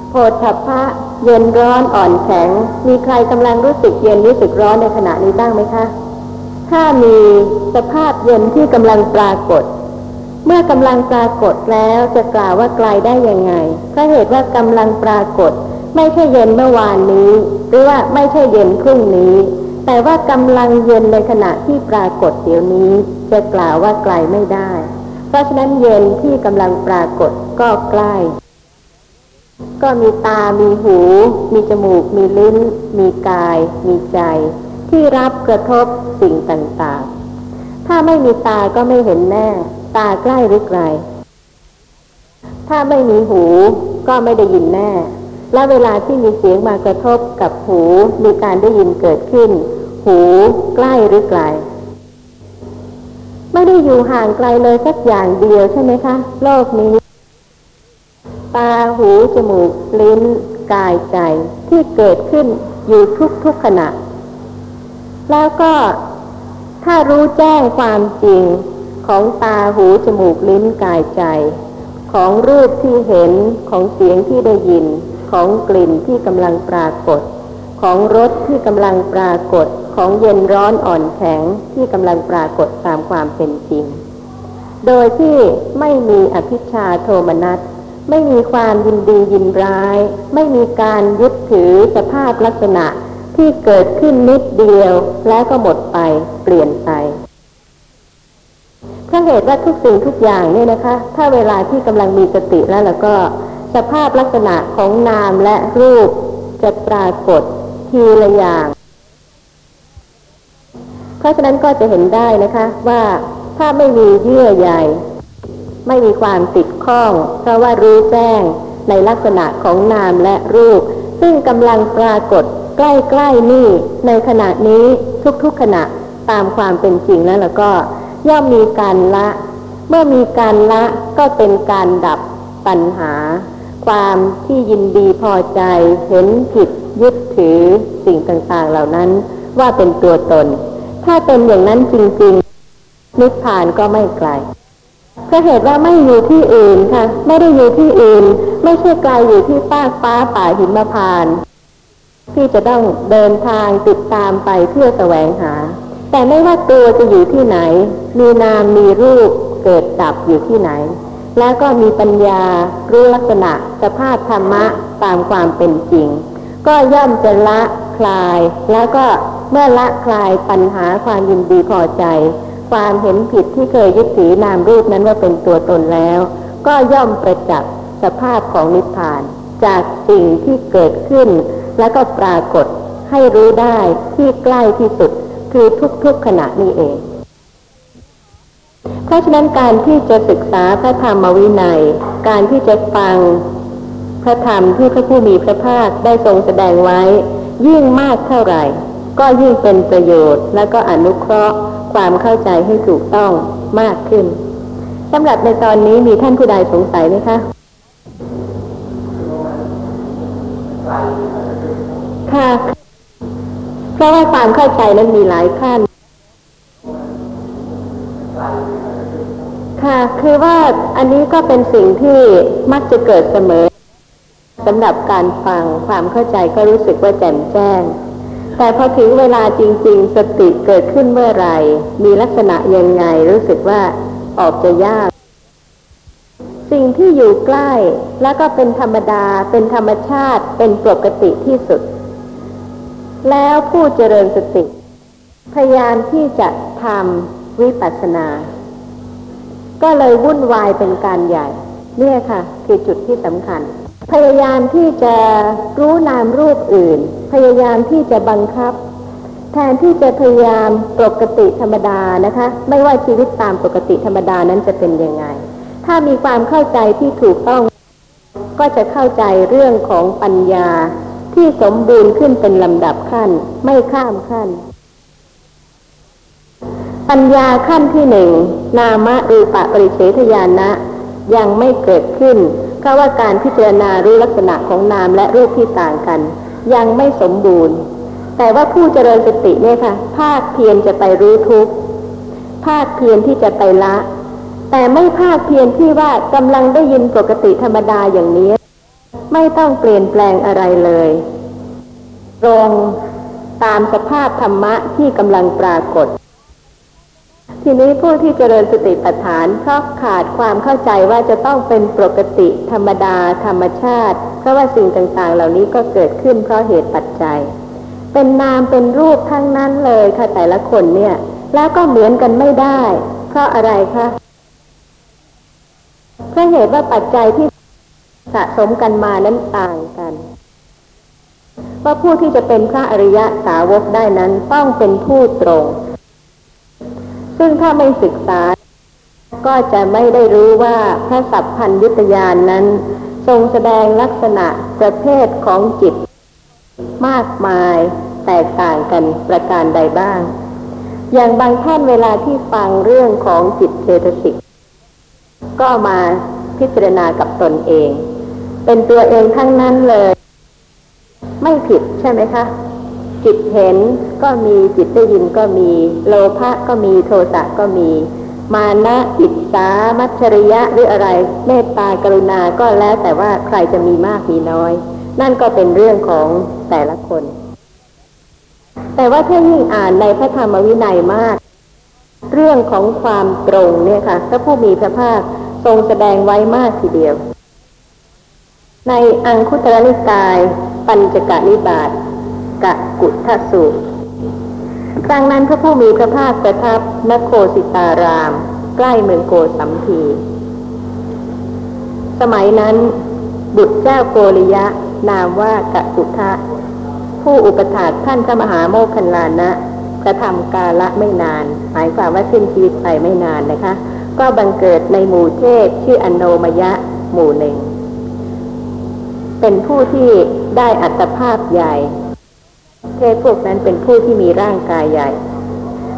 โพธพะเย็นร้อนอ่อนแข็ง มีใครกำลังรู้สึกเย็นรู้สึกร้อนในขณะนี้บ้างไหมคะ ถ้ามีสภาพเย็นที่กำลังปรากฏ เมื่อกำลังปรากฏแล้วจะกล่าวว่าไกลได้ยังไงเพราะเหตุว่ากำลังปรากฏ ไม่ใช่เย็นเมื่อวานนี้ หรือว่าไม่ใช่เย็นพรุ่งนี้ แต่ว่ากำลังเย็นในขณะที่ปรากฏเดี๋ยวนี้ จะกล่าวว่าไกลไม่ได้ เพราะฉะนั้นเย็นที่กำลังปรากฏก็ใกล้ ก็มีตา มีหู มีจมูก มีลิ้น มีกาย มีใจ ที่รับกระทบสิ่งต่างๆ ถ้าไม่มีตาก็ไม่เห็นแน่ ตาใกล้หรือไกล ถ้าไม่มีหูก็ไม่ได้ยินแน่ และเวลาที่มีเสียงมากระทบกับหู มีการได้ยินเกิดขึ้น หูใกล้หรือไกล ไม่ได้อยู่ห่างไกลเลยสักอย่างเดียวใช่ไหมคะ โลกนี้ ตาหูจมูก ลิ้น กายใจที่เกิดขึ้นอยู่ทุกๆขณะ แล้วก็ถ้ารู้แจ้งความจริงของตาหูจมูกลิ้นกายใจ ของรูปที่เห็นของเสียงที่ได้ยิน ของกลิ่นที่กำลังปรากฏ ของรสที่กำลังปรากฏ ของเย็นร้อนอ่อนแข็งที่กำลังปรากฏตามความเป็นจริง โดยที่ไม่มีอภิชาโทมนัส ไม่มีความยินดียินร้าย ไม่มีการยึดถือสภาพลักษณะที่เกิดขึ้นนิดเดียวแล้วก็หมดไปเปลี่ยนไปเพราะเหตุว่าทุกสิ่งทุกอย่างเนี่ยนะคะ ถ้าเวลาที่กำลังมีสติแล้วแล้วก็สภาพลักษณะของนามและรูปจะปรากฏทีละอย่าง เพราะฉะนั้นก็จะเห็นได้นะคะว่าถ้าไม่มีเยื่อใยไม่มีความติด ข้อง เพราะว่ารู้แจ้งในลักษณะของนามและรูป ซึ่งกำลังปรากฏใกล้ๆนี่ในขณะนี้ทุกๆขณะตามความเป็นจริงแล้วแล้วก็ ย่อมมีการละ เมื่อมีการละก็เป็นการดับปัญหา ความที่ยินดีพอใจเห็นผิดยึดถือสิ่งต่างๆเหล่านั้นว่าเป็นตัวตน ถ้าเป็นอย่างนั้นจริงๆนิพพานก็ไม่ไกล เพราเหตุว่าไม่อยู่ที่อื่นค่ะ ไม่ได้อยู่ที่อื่น ไม่ใช่ไกลอยู่ที่ฟากฟ้าป่าหิมพานที่จะต้องเดินทางติดตามไปเพื่อแสวงหา แต่ไม่ว่าตัวจะอยู่ที่ไหน มีนามมีรูปเกิดดับอยู่ที่ไหน แล้วก็มีปัญญารู้ลักษณะสภาพธรรมะตามความเป็นจริง ก็ย่อมจะละคลาย แล้วก็เมื่อละคลายปัญหาความยินดีพอใจ ความเห็นผิดที่เคยยึดถือนามรูปนั้นว่าเป็นตัวตนแล้ว ก็ย่อมประจักษ์สภาพของนิพพาน จากสิ่งที่เกิดขึ้น แล้วก็ปรากฏให้รู้ได้ที่ใกล้ที่สุดคือทุกๆขณะนี้เอง เพราะฉะนั้นการที่จะศึกษาพระธรรมวินัย การที่จะฟังพระธรรมที่พระผู้มีพระภาคได้ทรงแสดงไว้ ยิ่งมากเท่าไหร่ ก็ยิ่งเป็นประโยชน์ และก็อนุเคราะห์ความเข้าใจให้ถูกต้องมากขึ้นสำหรับในตอนนี้มีท่านผู้ใดสงสัยไหมคะ ค่ะ เพราะว่าความเข้าใจนั้นมีหลายขั้น ค่ะ คือว่าอันนี้ก็เป็นสิ่งที่มักจะเกิดเสมอสำหรับการฟังความเข้าใจก็รู้สึกว่าแจ่มแจ้ง แต่พอถึงเวลาจริง ๆ สติเกิดขึ้นเมื่อไหร่ มีลักษณะยังไงรู้สึกว่าออกจะยาก สิ่งที่อยู่ใกล้แล้วก็เป็นธรรมดา เป็นธรรมชาติ เป็นปกติที่สุด แล้วผู้เจริญสติ พยายามที่จะทำวิปัสสนา ก็เลยวุ่นวายเป็นการใหญ่ เนี่ยค่ะ คือจุดที่สำคัญ พยายามที่จะรู้นามรูปอื่น พยายามที่จะบังคับ แทนที่จะพยายามปกติธรรมดานะคะ ไม่ว่าชีวิตตามปกติธรรมดานั้นจะเป็นยังไง ถ้ามีความเข้าใจที่ถูกต้อง ก็จะเข้าใจเรื่องของปัญญาที่สมบูรณ์ขึ้นเป็นลำดับขั้น ไม่ข้ามขั้น ปัญญาขั้นที่หนึ่งนามรูปะปริเฉทญาณะยังไม่เกิดขึ้น เพราะว่าการพิจารณารู้ลักษณะของนามและรูปที่ต่างกัน ยังไม่สมบูรณ์ แต่ว่าผู้เจริญสติเนี่ยค่ะ ภาคเพียรจะไปรู้ทุกภาคเพียรที่จะไปละ แต่ไม่ภาคเพียรที่ว่ากำลังได้ยินปกติธรรมดาอย่างนี้ ไม่ต้องเปลี่ยนแปลงอะไรเลยตรงตามสภาพธรรมะที่กำลังปรากฏ ทีนี้ผู้ที่เจริญสติปัฏฐานเพราะขาดความเข้าใจว่าจะต้องเป็นปกติธรรมดาธรรมชาติ เพราะว่าสิ่งต่างๆ เหล่านี้ก็เกิดขึ้นเพราะเหตุปัจจัย เป็นนามเป็นรูปทั้งนั้นเลยค่ะแต่ละคนเนี่ย แล้วก็เหมือนกันไม่ได้ เพราะอะไรคะเพราะเหตุว่าปัจจัยที่สะสมกันมานั้นต่างกันว่าผู้ที่จะเป็นพระอริยะสาวกได้นั้นต้องเป็นผู้ตรงซึ่ง ถ้าไม่ศึกษา ก็จะไม่ได้รู้ว่าพระสัพพัญยุตยานนั้น ทรงแสดงลักษณะประเภทของจิต มากมายแตกต่างกันประการใดบ้าง อย่างบางท่านเวลาที่ฟังเรื่องของจิตเจตสิก ก็มาพิจารณากับตนเอง เป็นตัวเองทั้งนั้นเลย ไม่ผิดใช่ไหมคะ จิตเห็นก็มีจิตได้ยินก็มี โลภะก็มีโทสะก็มี มานะอิจฉามัจฉริยะหรืออะไรเมตตากรุณาก็แล้วแต่ว่าใครจะมีมากมีน้อย นั่นก็เป็นเรื่องของแต่ละคน แต่ว่าถ้ายิ่งอ่านในพระธรรมวินัยมาก เรื่องของความตรงเนี่ยค่ะพระผู้มีพระภาคทรงแสดงไว้มากทีเดียว ในอังคุตรนิกาย ปัญจกะนิบาต กะกุทธสูตรครั้งนั้นพระผู้มีพระภาคประทับนโคสิตาราม ใกล้เมืองโกสัมพี สมัยนั้น บุตรเจ้าโกริยะ นามว่ากะกุทะ ผู้อุปถากท่านพระมหาโมคคันลานะกระทำกาละไม่นาน หมายความว่าสิ้นชีวิตไปไม่นานนะคะ ก็บังเกิดในหมู่เทพชื่ออนโนมยะหมู่หนึ่ง เป็นผู้ที่ได้อัตภาพใหญ่ เทพพวกนั้นเป็นผู้ที่มีร่างกายใหญ่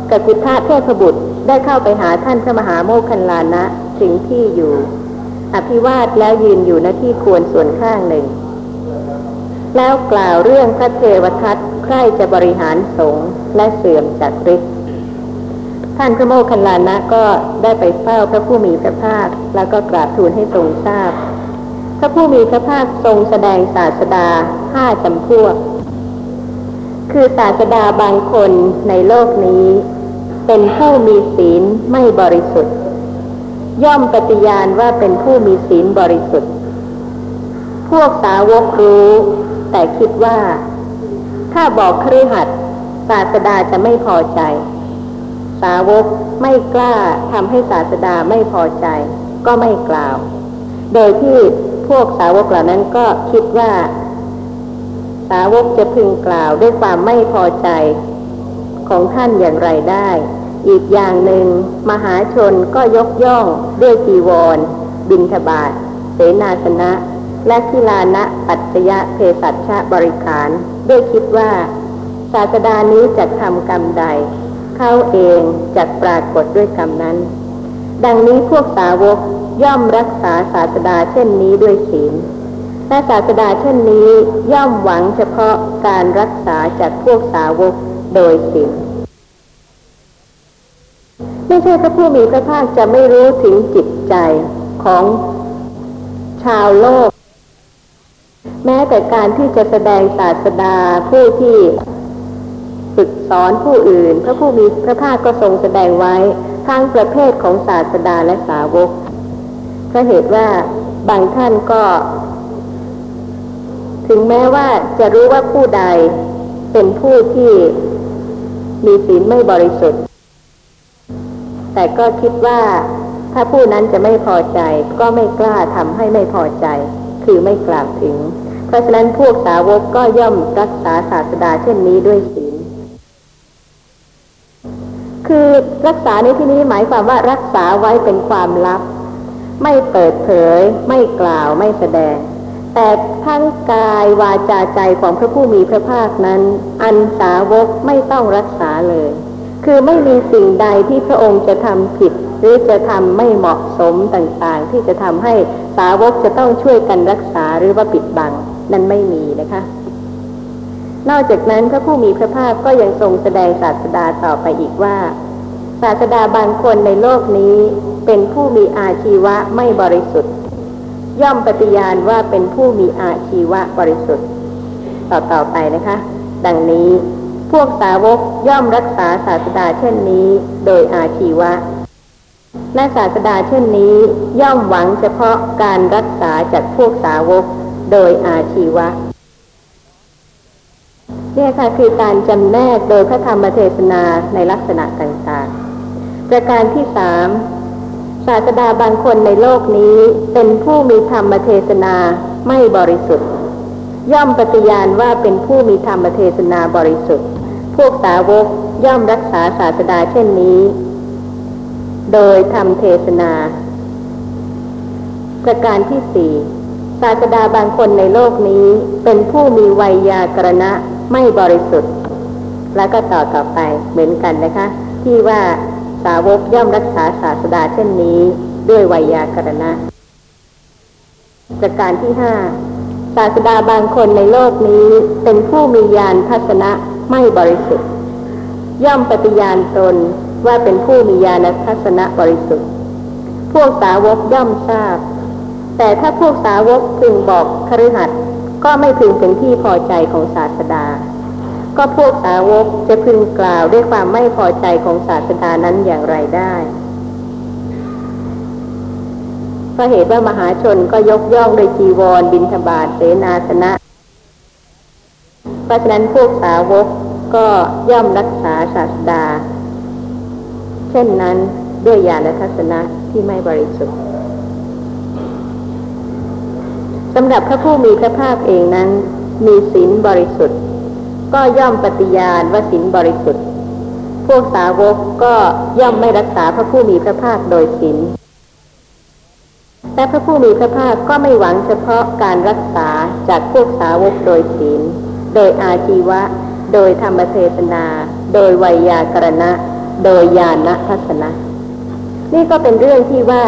กกุทะเทพบุตรได้เข้าไปหาท่านพระมหาโมคคันลานะถึงที่อยู่ อภิวาทแล้วยืนอยู่ณที่ควรส่วนข้างหนึ่ง แล้วกล่าวเรื่องพระเทวทัตใคร่จะบริหารสงฆ์และเสื่อมจากฤทธิ์ท่านพระโมคคัลลานะก็ได้ไปเฝ้าพระผู้มีพระภาค แล้วก็กราบทูลให้ทรงทราบ พระผู้มีพระภาคทรงแสดงศาสดาห้าจำพวก คือศาสดาบางคนในโลกนี้ เป็นผู้มีศีลไม่บริสุทธิ์ ย่อมปฏิญาณว่าเป็นผู้มีศีลบริสุทธิ์ พวกสาวกรู้ แต่คิดว่า ถ้าบอกครือหัดศาสดาจะไม่พอใจ สาวกไม่กล้าทำให้ศาสดาไม่พอใจ ก็ไม่กล่าว โดยที่พวกสาวกเหล่านั้นก็คิดว่า สาวกจะพึงกล่าวด้วยความไม่พอใจ ของท่านอย่างไรได้ อีกอย่างหนึ่ง มหาชนก็ยกย่องด้วยจีวร บินทบาทเสนาสนะ และกิลานะปัจจยะเพสัชชะบริขารด้วยคิดว่า ศาสดานี้จะทำกรรมใด เขาเองจะปรากฏด้วยกรรมนั้น ดังนี้พวกสาวกย่อมรักษาศาสดาเช่นนี้ด้วยศีล และศาสดาเช่นนี้ย่อมหวังเฉพาะการรักษาจากพวกสาวกโดยศีลไม่ใช่พระผู้มีพระภาคจะไม่รู้ถึงจิตใจของชาวโลก แม้แต่การที่จะแสดงศาสดาผู้ที่ฝึกสอนผู้อื่น พระผู้มีพระภาคก็ทรงแสดงไว้ทั้งประเภทของศาสดาและสาวกเพราะเหตุว่าบางท่านก็ ถึงแม้ว่าจะรู้ว่าผู้ใดเป็นผู้ที่มีศีลไม่บริสุทธิ์ แต่ก็คิดว่าถ้าผู้นั้นจะไม่พอใจ ก็ไม่กล้าทำให้ไม่พอใจ คือไม่กล่าวถึง เพราะฉะนั้นพวกสาวกก็ย่อมรักษาศาสดาเช่นนี้ด้วยศีล คือรักษาในที่นี้หมายความว่ารักษาไว้เป็นความลับ ไม่เปิดเผย ไม่กล่าวไม่แสดง แต่ทั้งกายวาจาใจของพระผู้มีพระภาคนั้น อันสาวกไม่ต้องรักษาเลย คือไม่มีสิ่งใดที่พระองค์จะทำผิด หรือจะทำไม่เหมาะสมต่างๆ ที่จะทำให้สาวกจะต้องช่วยกันรักษาหรือว่าปิดบังนั้นไม่มีนะคะ นอกจากนั้นพระผู้มีพระภาคก็ยังทรงแสดงศาสดาต่อไปอีกว่า ศาสดาบางคนในโลกนี้เป็นผู้มีอาชีวะไม่บริสุทธิ์ ย่อมปฏิญาณว่าเป็นผู้มีอาชีวะบริสุทธิ์ ต่อต่อไปนะคะ ดังนี้พวกสาวกย่อมรักษาศาสดาเช่นนี้ โดยอาชีวะ และศาสดาเช่นนี้ย่อมหวังเฉพาะการรักษาจากพวกสาวก โดยอาชีวะเนี่ยค่ะคือการจำแนกโดยพระธรรมเทศนาในลักษณะต่างๆ ประการที่สาม ศาสดาบางคนในโลกนี้เป็นผู้มีธรรมเทศนาไม่บริสุทธิ์ ย่อมปฏิญาณว่าเป็นผู้มีธรรมเทศนาบริสุทธิ์ พวกสาวกย่อมรักษาศาสดาเช่นนี้ โดยทำเทศนา ประการที่สี่ศาสดาบางคนในโลกนี้เป็นผู้มีวัยยากรณะไม่บริสุทธิ์ แล้วก็ต่อต่อไปเหมือนกันนะคะ ที่ว่า สาวกย่อมรักษาศาสดาเช่นนี้ ด้วยวัยากรณะประการที่ห้าศาสดาบางคนในโลกนี้เป็นผู้มีญาณทัศนะไม่บริสุทธิ์ ย่อมปฏิญาณตนว่าเป็นผู้มีญาณทัศนะบริสุทธิ์ พวกสาวกย่อมทราบ แต่ถ้าพวกสาวกพึงบอกคฤหัสถ์ก็ไม่พึงเป็นที่พอใจของศาสดา ก็พวกสาวกจะพึงกล่าวด้วยความไม่พอใจของศาสดานั้นอย่างไรได้เพราะเหตุว่ามหาชนก็ยกย่องโดยจีวรบินทบาทเสนาสนะ เพราะฉะนั้นพวกสาวกก็ย่อมรักษาศาสดา เช่นนั้นด้วยญาณทัศนะที่ไม่บริสุทธิ์สำหรับพระผู้มีพระภาคเองนั้น มีศีลบริสุทธิ์ ก็ย่อมปฏิญาณว่าศีลบริสุทธิ์ พวกสาวกก็ย่อมไม่รักษาพระผู้มีพระภาคโดยศีลแต่พระผู้มีพระภาคก็ไม่หวังเฉพาะการรักษาจากพวกสาวกโดยศีล โดยอาชีวะ โดยธรรมเทศนา โดยไวยากรณะ โดยญาณทัศนะ นี่ก็เป็นเรื่องที่ว่า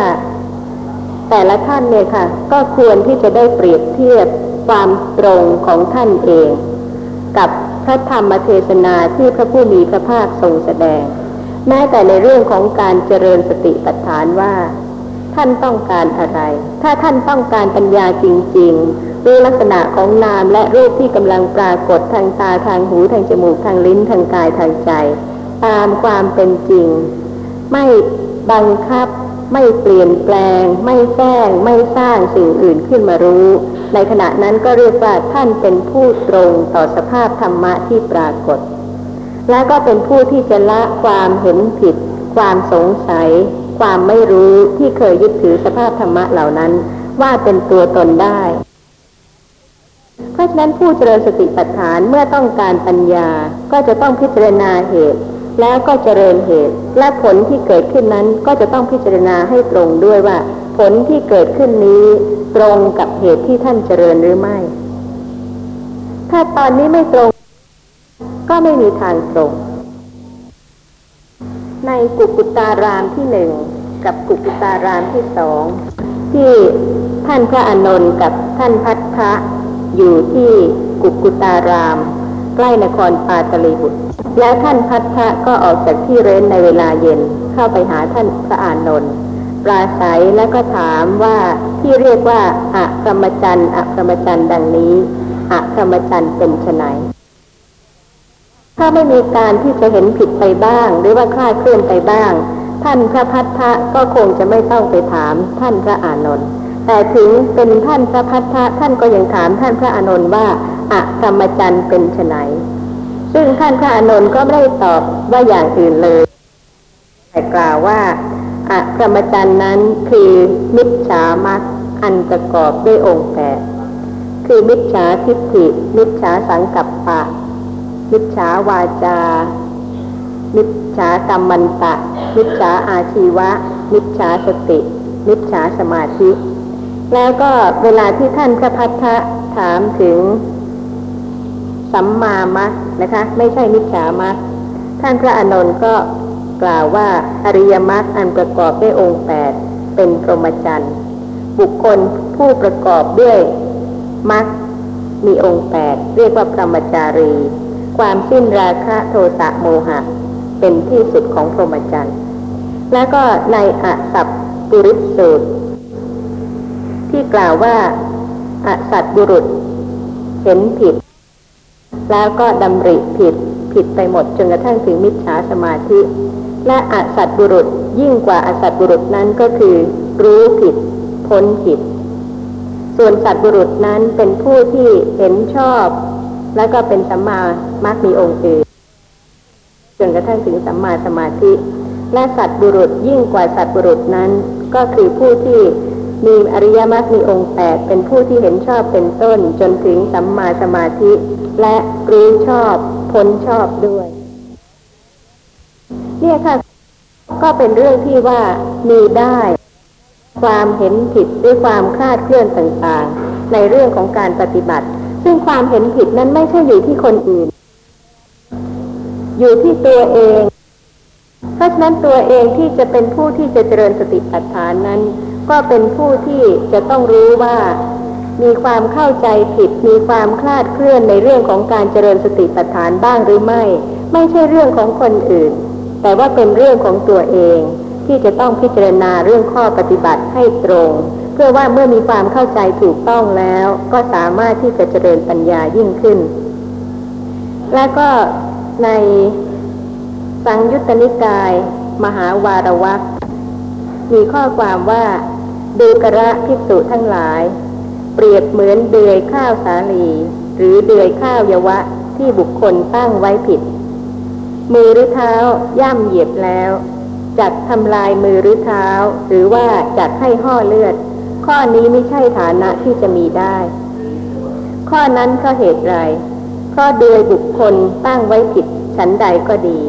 แต่ละท่านเนี่ยค่ะ ก็ควรที่จะได้เปรียบเทียบความตรงของท่านเอง กับ พระธรรมเทศนาที่พระผู้มีพระภาคทรงแสดง แม้แต่ในเรื่องของการเจริญสติปัฏฐานว่า ท่านต้องการอะไร ถ้าท่านต้องการปัญญาจริงๆรู้ลักษณะของนามและรูปที่กำลังปรากฏทางตาทางหูทางจมูกทางลิ้นทางกายทางใจ ตามความเป็นจริง ไม่บังคับ ไม่เปลี่ยนแปลง ไม่แฝงไม่สร้างสิ่งอื่นขึ้นมารู้ ในขณะนั้นก็เรียกว่าท่านเป็นผู้ตรงต่อสภาพธรรมะที่ปรากฏ และก็เป็นผู้ที่จะละความเห็นผิด ความสงสัย ความไม่รู้ที่เคยยึดถือสภาพธรรมะเหล่านั้น ว่าเป็นตัวตนได้ เพราะฉะนั้นผู้เจริญสติปัฏฐานเมื่อต้องการปัญญาก็จะต้องพิจารณาเหตุ แล้วก็เจริญเหตุ และผลที่เกิดขึ้นนั้นก็จะต้องพิจารณาให้ตรงด้วยว่า ผลที่เกิดขึ้นนี้ตรงกับเหตุที่ท่านเจริญหรือไม่ ถ้าตอนนี้ไม่ตรง ก็ไม่มีทางตรง ในกุกุตารามที่หนึ่งกับกุกุตารามที่สองที่ท่านพระอานนท์กับท่านพัทธะอยู่ที่กุกุตาราม ใกล้นครปาตลีบุตร แล้วท่านพัทธะก็ออกจากที่เร้นในเวลาเย็นเข้าไปหาท่านพระอานนท์ ปราศัยแล้วก็ถามว่าที่เรียกว่าอะพรหมจันทร์อะพรหมจันทร์ดังนี้อะพรหมจันทร์เป็นไนถ้าไม่มีการที่จะเห็นผิดไปบ้าง หรือว่าคลาดเคลื่อนไปบ้าง ท่านพระพัทธะก็คงจะไม่ต้องไปถามท่านพระอานนท์แต่ถึงเป็นท่านพระพัทธะท่านก็ยังถามท่านพระอานนท์ว่าอะพรหมจันทร์เป็นไนซึ่งท่านพระอานนท์ก็ไม่ได้ตอบว่าอย่างอื่นเลยแต่กล่าวว่า อพรหมจันทร์นั้นคือมิจฉามัคอันประกอบด้วยองค์แปดคือมิจฉาทิฏฐิ มิจฉาสังกัปปะ มิจฉาวาจา มิจฉากรรมันตะ มิจฉาอาชีวะ มิจฉาสติ มิจฉาสมาธิ แล้วก็เวลาที่ท่านพระพัทธะถามถึงสัมมามัคนะคะ ไม่ใช่มิจฉามัคท่านพระอานนท์ก็ กล่าวว่าอริยมรรคอันประกอบด้วยองค์แปดเป็นพรหมจรรย์บุคคลผู้ประกอบด้วยมรรคมีองค์แปดเรียกว่าพรหมจารี ความสิ้นราคะโทสะโมหะ เป็นที่สุดของพรหมจรรย์แล้วก็ในอสัพปุริสสูตร ที่กล่าวว่าอสัตบุรุษ เห็นผิด แล้วก็ดำริผิดผิดไปหมดจนกระทั่งถึงมิจฉาสมาธิ และอสัตบุรุษยิ่งกว่าอสัตบุรุษนั้นก็คือ รู้ผิด พ้นผิด ส่วนสัตบุรุษนั้นเป็นผู้ที่เห็นชอบ แล้วก็เป็นสัมมามักมีองค์อื่นจนกระทั่งถึงสัมมาสมาธิ และสัตบุรุษยิ่งกว่าสัตบุรุษนั้น ก็คือผู้ที่มีอริยมรรคมีองค์แปดเป็นผู้ที่เห็นชอบเป็นต้นจนถึงสัมมาสมาธิ และรู้ชอบพ้นชอบด้วย เนี่ยค่ะ ก็เป็นเรื่องที่ว่ามีได้ ความเห็นผิดด้วยความคลาดเคลื่อนต่างๆ ในเรื่องของการปฏิบัติ ซึ่งความเห็นผิดนั้นไม่ใช่อยู่ที่คนอื่น อยู่ที่ตัวเอง เพราะฉะนั้นตัวเองที่จะเป็นผู้ที่จะเจริญสติปัฏฐานนั้น ก็เป็นผู้ที่จะต้องรู้ว่ามีความเข้าใจผิด มีความคลาดเคลื่อนในเรื่องของการเจริญสติปัฏฐานบ้างหรือไม่ ไม่ใช่เรื่องของคนอื่น แต่ว่าเป็นเรื่องของตัวเอง ที่จะต้องพิจารณาเรื่องข้อปฏิบัติให้ตรง เพื่อว่าเมื่อมีความเข้าใจถูกต้องแล้ว ก็สามารถที่จะเจริญปัญญายิ่งขึ้น และก็ในสังยุตตนิกาย มหาวารวักมีข้อความว่าดูกระภิกษุทั้งหลาย เปรียบเหมือนเดือยข้าวสาลี หรือเดือยข้าวยวะที่บุคคลตั้งไว้ผิด มือหรือเท้าย่ำเหยียบแล้วจักทำลายมือหรือเท้า หรือว่าจักให้ห่อเลือด ข้อนี้ไม่ใช่ฐานะที่จะมีได้ ข้อนั้นก็เหตุไรเพราะโดยบุคคลตั้งไว้ผิดฉันใดก็ดี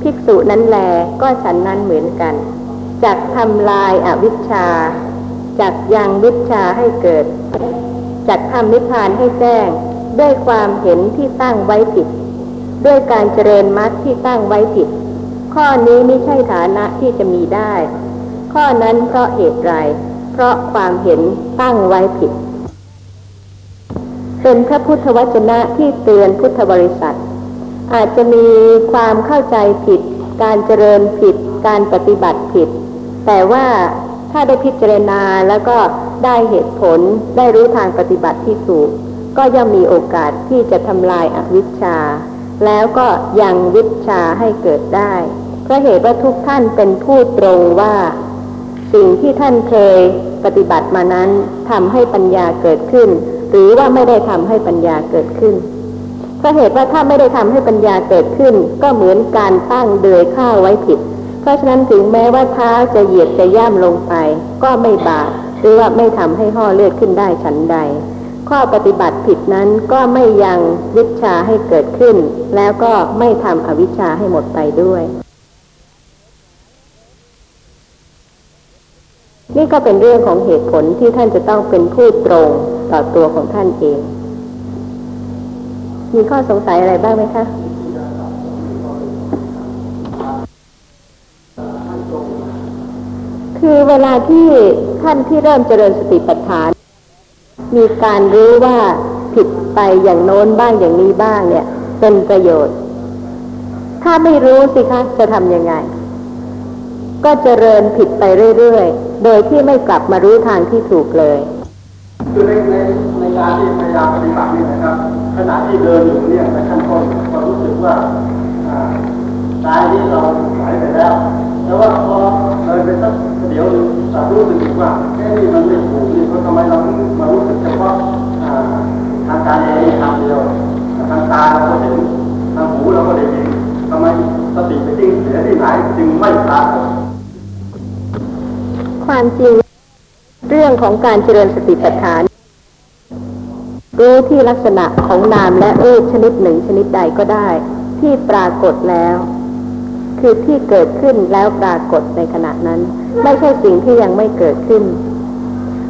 ภิกษุนั้นแลก็ฉันนั้นเหมือนกันจักทำลายอาวิชชาจักยังวิชชาให้เกิดจักทำนิพพานให้แจ้ง ด้วยความเห็นที่ตั้งไว้ผิด ด้วยการเจริญมรรคที่ตั้งไว้ผิด ข้อนี้ไม่ใช่ฐานะที่จะมีได้ ข้อนั้นเพราะเหตุไร เพราะความเห็นตั้งไว้ผิด เป็นพระพุทธวจนะที่เตือนพุทธบริษัท อาจจะมีความเข้าใจผิด การเจริญผิด การปฏิบัติผิด แต่ว่าถ้าได้พิจารณาแล้วก็ได้เหตุผลได้รู้ทางปฏิบัติที่ถูก ก็ย่อมมีโอกาสที่จะทำลายอวิชชา แล้วก็ยังวิชาให้เกิดได้เพราะเหตุว่าทุกท่านเป็นผู้ตรงว่า สิ่งที่ท่านเคยปฏิบัติมานั้นทำให้ปัญญาเกิดขึ้น หรือว่าไม่ได้ทำให้ปัญญาเกิดขึ้นเพราะเหตุว่าถ้าไม่ได้ทำให้ปัญญาเกิดขึ้น ก็เหมือนการตั้งเดือยข้าวไว้ผิด เพราะฉะนั้นถึงแม้ว่าเท้าจะเหยียดจะย่ำลงไป ก็ไม่บาดหรือว่าไม่ทำให้ห่อเลือดขึ้นได้ฉันใด ข้อปฏิบัติผิดนั้นก็ไม่ยังวิชาให้เกิดขึ้น แล้วก็ไม่ทำอวิชาให้หมดไปด้วย นี่ก็เป็นเรื่องของเหตุผลที่ท่านจะต้องเป็นผู้ตรงต่อตัวของท่านเอง มีข้อสงสัยอะไรบ้างไหมคะคือเวลาที่ท่านที่เริ่มเจริญสติปัฏฐาน มีการรู้ว่าผิดไปอย่างโน้นบ้างอย่างนี้บ้างเนี่ย เป็นประโยชน์ ถ้าไม่รู้สิคะจะทำยังไง ก็เจริญผิดไปเรื่อยๆ โดยที่ไม่กลับมารู้ทางที่ถูกเลยคือในในในการที่พยายามปฏิบัตินี่นะครับขณะที่เดินอยู่เนี่ยในขั้นต้นก็รู้สึกว่าอ่า กายนี้เราไหวไปแล้ว แต่ว่าพอเดินไปสักเดี๋ยวนึงจะรู้สึกว่าแค่นี้มันไม่ถูกนี่เพราะทำไมเราถึงมารู้สึกเฉพาะทางการเองทางเดียวทางตาเราก็เห็นทางหูเราก็ได้ยินทำไมสติไปทิ้งเสียที่ไหนจึงไม่ปรากฏความจริงเรื่องของการเจริญสติปัฏฐานรู้ที่ลักษณะของนามและรูปชนิดหนึ่งชนิดใดก็ได้ ที่ปรากฏแล้ว คือที่เกิดขึ้นแล้วปรากฏในขณะนั้น ไม่ใช่สิ่งที่ยังไม่เกิดขึ้น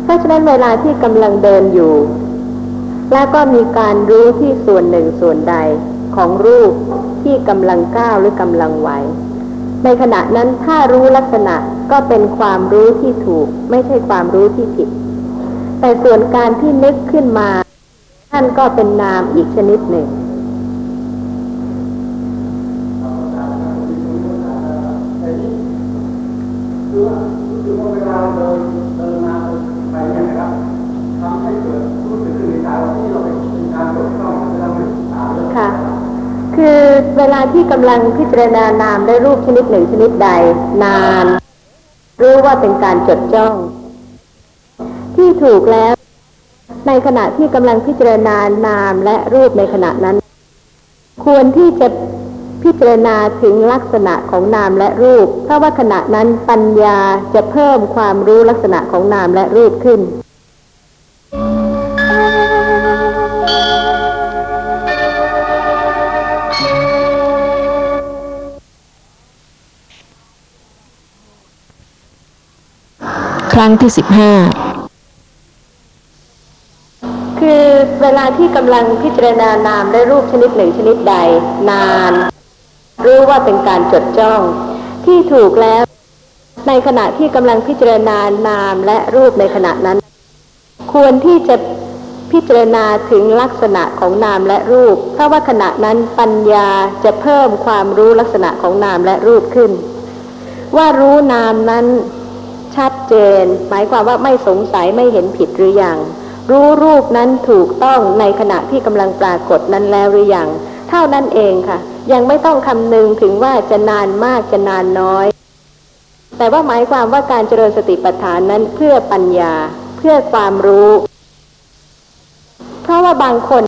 เพราะฉะนั้นเวลาที่กำลังเดินอยู่ แล้วก็มีการรู้ที่ส่วนหนึ่งส่วนใดของรูปที่กำลังก้าวหรือกำลังไหว ในขณะนั้นถ้ารู้ลักษณะก็เป็นความรู้ที่ถูก ไม่ใช่ความรู้ที่ผิด แต่ส่วนการที่นึกขึ้นมา ท่านก็เป็นนามอีกชนิดหนึ่ง ที่กำลังพิจารณานามได้รูปชนิดหนึ่งชนิดใด นาน รู้ว่าเป็นการจดจ้อง ที่ถูกแล้ว ในขณะที่กำลังพิจารณานามและรูปในขณะนั้น ควรที่จะพิจารณาถึงลักษณะของนามและรูป เพราะว่าขณะนั้นปัญญาจะเพิ่มความรู้ลักษณะของนามและรูปขึ้น งที่สิบห้าคือเวลาที่กำลังพิจารณานามได้รูปชนิดหนึ่งชนิดใด นานรู้ว่าเป็นการจดจ้อง ที่ถูกแล้ว ในขณะที่กำลังพิจารณานามและรูปในขณะนั้น ควรที่จะพิจารณาถึงลักษณะของนามและรูป เพราะว่าขณะนั้นปัญญาจะเพิ่มความรู้ลักษณะของนามและรูปขึ้น ว่ารู้นามนั้น ชัดเจน หมายความว่าไม่สงสัยไม่เห็นผิดหรือยัง รู้รูปนั้นถูกต้องในขณะที่กำลังปรากฏนั้นแล้วหรือยัง เท่านั้นเองค่ะ ยังไม่ต้องคำนึงถึงว่าจะนานมากจะนานน้อย แต่ว่าหมายความว่าการเจริญสติปัฏฐานนั้นเพื่อปัญญา เพื่อความรู้ เพราะว่าบางคน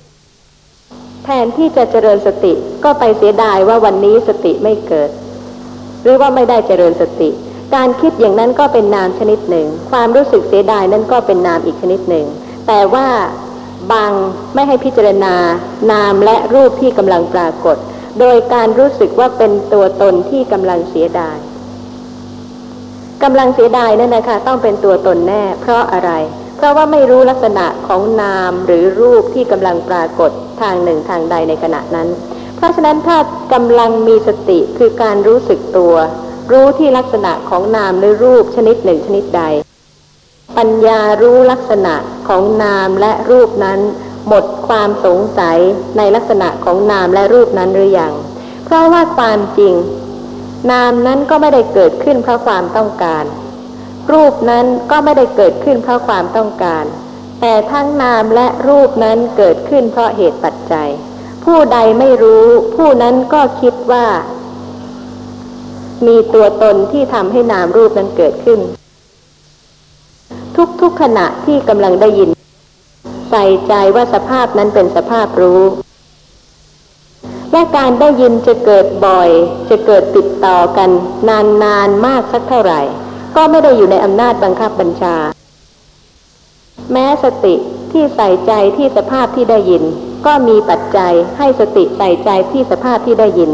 แทนที่จะเจริญสติก็ไปเสียดายว่าวันนี้สติไม่เกิด หรือว่าไม่ได้เจริญสติ การคิดอย่างนั้นก็เป็นนามชนิดหนึ่ง ความรู้สึกเสียดายนั้นก็เป็นนามอีกชนิดหนึ่ง แต่ว่าบังไม่ให้พิจารณานามและรูปที่กำลังปรากฏ โดยการรู้สึกว่าเป็นตัวตนที่กำลังเสียดายกำลังเสียดายนั่นนะคะต้องเป็นตัวตนแน่ เพราะอะไร เพราะว่าไม่รู้ลักษณะของนามหรือรูปที่กำลังปรากฏทางหนึ่งทางใดในขณะนั้น เพราะฉะนั้นถ้ากำลังมีสติคือการรู้สึกตัว รู้ที่ลักษณะของนามหรือรูปชนิดหนึ่งชนิดใด ปัญญารู้ลักษณะของนามและรูปนั้น หมดความสงสัยในลักษณะของนามและรูปนั้นหรือยัง เพราะว่าความจริง นามนั้นก็ไม่ได้เกิดขึ้นเพราะความต้องการ รูปนั้นก็ไม่ได้เกิดขึ้นเพราะความต้องการ แต่ทั้งนามและรูปนั้นเกิดขึ้นเพราะเหตุปัจจัย ผู้ใดไม่รู้ ผู้นั้นก็คิดว่า มีตัวตนที่ทำให้นามรูปนั้นเกิดขึ้น ทุกๆขณะที่กำลังได้ยิน ใส่ใจว่าสภาพนั้นเป็นสภาพรู้ และการได้ยินจะเกิดบ่อย จะเกิดติดต่อกัน นานๆมากสักเท่าไหร่ ก็ไม่ได้อยู่ในอำนาจบังคับบัญชา แม้สติที่ใส่ใจที่สภาพที่ได้ยิน ก็มีปัจจัยให้สติใส่ใจที่สภาพที่ได้ยิน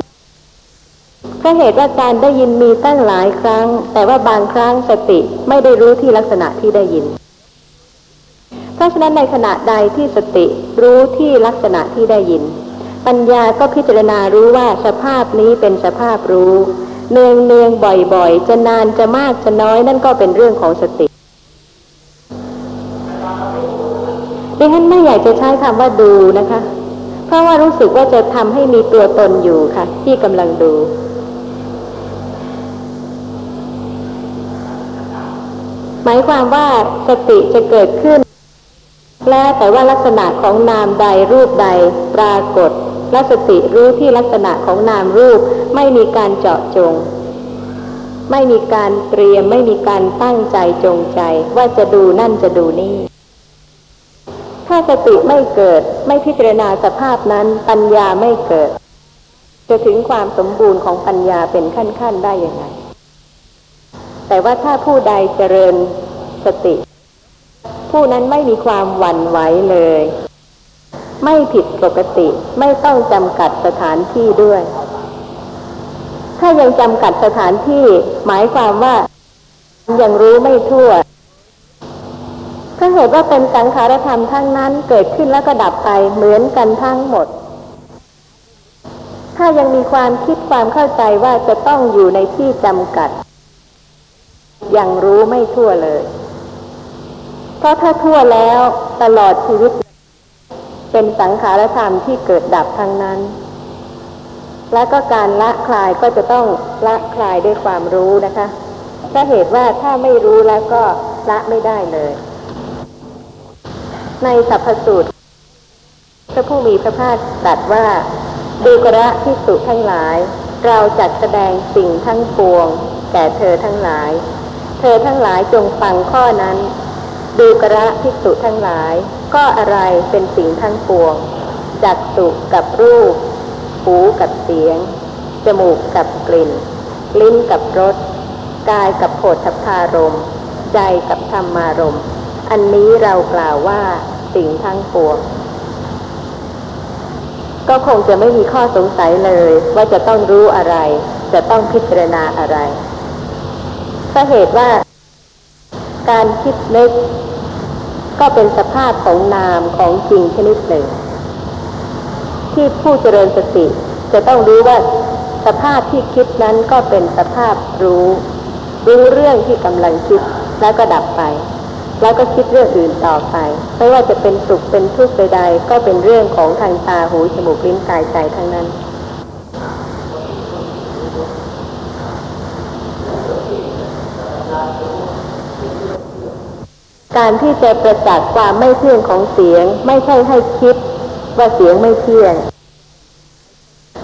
เพราะเหตุว่าการได้ยินมีตั้งหลายครั้ง แต่ว่าบางครั้งสติไม่ได้รู้ที่ลักษณะที่ได้ยิน เพราะฉะนั้นในขณะใดที่สติรู้ที่ลักษณะที่ได้ยิน ปัญญาก็พิจารณารู้ว่าสภาพนี้เป็นสภาพรู้ เนืองเนืองบ่อยๆ จะนานจะมากจะน้อยนั่นก็เป็นเรื่องของสติดิฉันไม่อยากจะใช้คำว่าดูนะคะ เพราะว่ารู้สึกว่าจะทำให้มีตัวตนอยู่ค่ะ ที่กำลังดู หมายความว่าสติจะเกิดขึ้น แล้วแต่ว่าลักษณะของนามใดรูปใดปรากฏ และสติรู้ที่ลักษณะของนามรูปไม่มีการเจาะจง ไม่มีการเตรียมไม่มีการตั้งใจจงใจ ว่าจะดูนั่นจะดูนี่ ถ้าสติไม่เกิดไม่พิจารณาสภาพนั้นปัญญาไม่เกิด จะถึงความสมบูรณ์ของปัญญาเป็นขั้นๆได้อยังไง แต่ว่าถ้าผู้ใดเจริญสติ ผู้นั้นไม่มีความหวั่นไหวเลย ไม่ผิดปกติไม่ต้องจำกัดสถานที่ด้วย ถ้ายังจำกัดสถานที่หมายความว่ายังรู้ไม่ทั่วถ้าเหตุว่าเป็นสังขารธรรมทั้งนั้นเกิดขึ้นแล้วก็ดับไปเหมือนกันทั้งหมด ถ้ายังมีความคิดความเข้าใจว่าจะต้องอยู่ในที่จำกัด ยังรู้ไม่ทั่วเลย เพราะถ้าทั่วแล้วตลอดชีวิต เป็นสังขารธรรมที่เกิดดับทั้งนั้น และก็การละคลายก็จะต้องละคลายด้วยความรู้นะคะถ้าเหตุว่าถ้าไม่รู้แล้วก็ละไม่ได้เลย ในสัพพสูตรพระผู้มีพระภาคตรัสว่าดูกระพิสุทั้งหลาย เราจัดแสดงสิ่งทั้งปวง แก่เธอทั้งหลาย เธอทั้งหลายจงฟังข้อนั้น ดูกระพิสุทั้งหลาย ก็อะไรเป็นสิ่งทั้งปวง จักสุกับรูป หูกับเสียง จมูกกับกลิ่น ลิ้นกับรส กายกับโผฏฐพารมณ์ใจกับธรรมารมณ์อันนี้เรากล่าวว่าสิ่งทั้งปวงก็คงจะไม่มีข้อสงสัยเลย ว่าจะต้องรู้อะไร จะต้องพิจารณาอะไร เพราะเหตุว่า การคิดนึก ก็เป็นสภาพของนามของจริงชนิดหนึ่ง ที่ผู้เจริญสติ จะต้องรู้ว่าสภาพที่คิดนั้นก็เป็นสภาพรู้ รู้เรื่องที่กำลังคิดแล้วก็ดับไป แล้วก็คิดเรื่องอื่นต่อไป ไม่ว่าจะเป็นสุขเป็นทุกข์ใดๆก็เป็นเรื่องของทางตาหูจมูกลิ้นกายใจทั้งนั้น การที่จะประจักษ์ความไม่เที่ยงของเสียง ไม่ใช่ให้คิดว่าเสียงไม่เที่ยง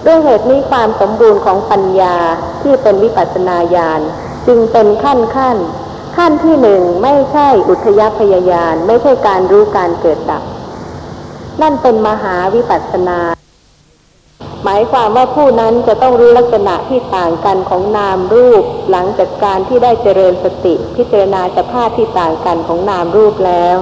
ด้วยเหตุนี้ความสมบูรณ์ของปัญญาที่เป็นวิปัสสนาญาณจึงเป็นขั้นขั้น ขั้นที่หนึ่งไม่ใช่อุทยพยายานไม่ใช่การรู้การเกิดดับ นั่นเป็นมหาวิปัสสนา หมายความว่าผู้นั้นจะต้องรู้ลักษณะที่ต่างกันของนามรูป หลังจากการที่ได้เจริญสติ พิจารณาสภาพที่ต่างกันของนามรูปแล้ว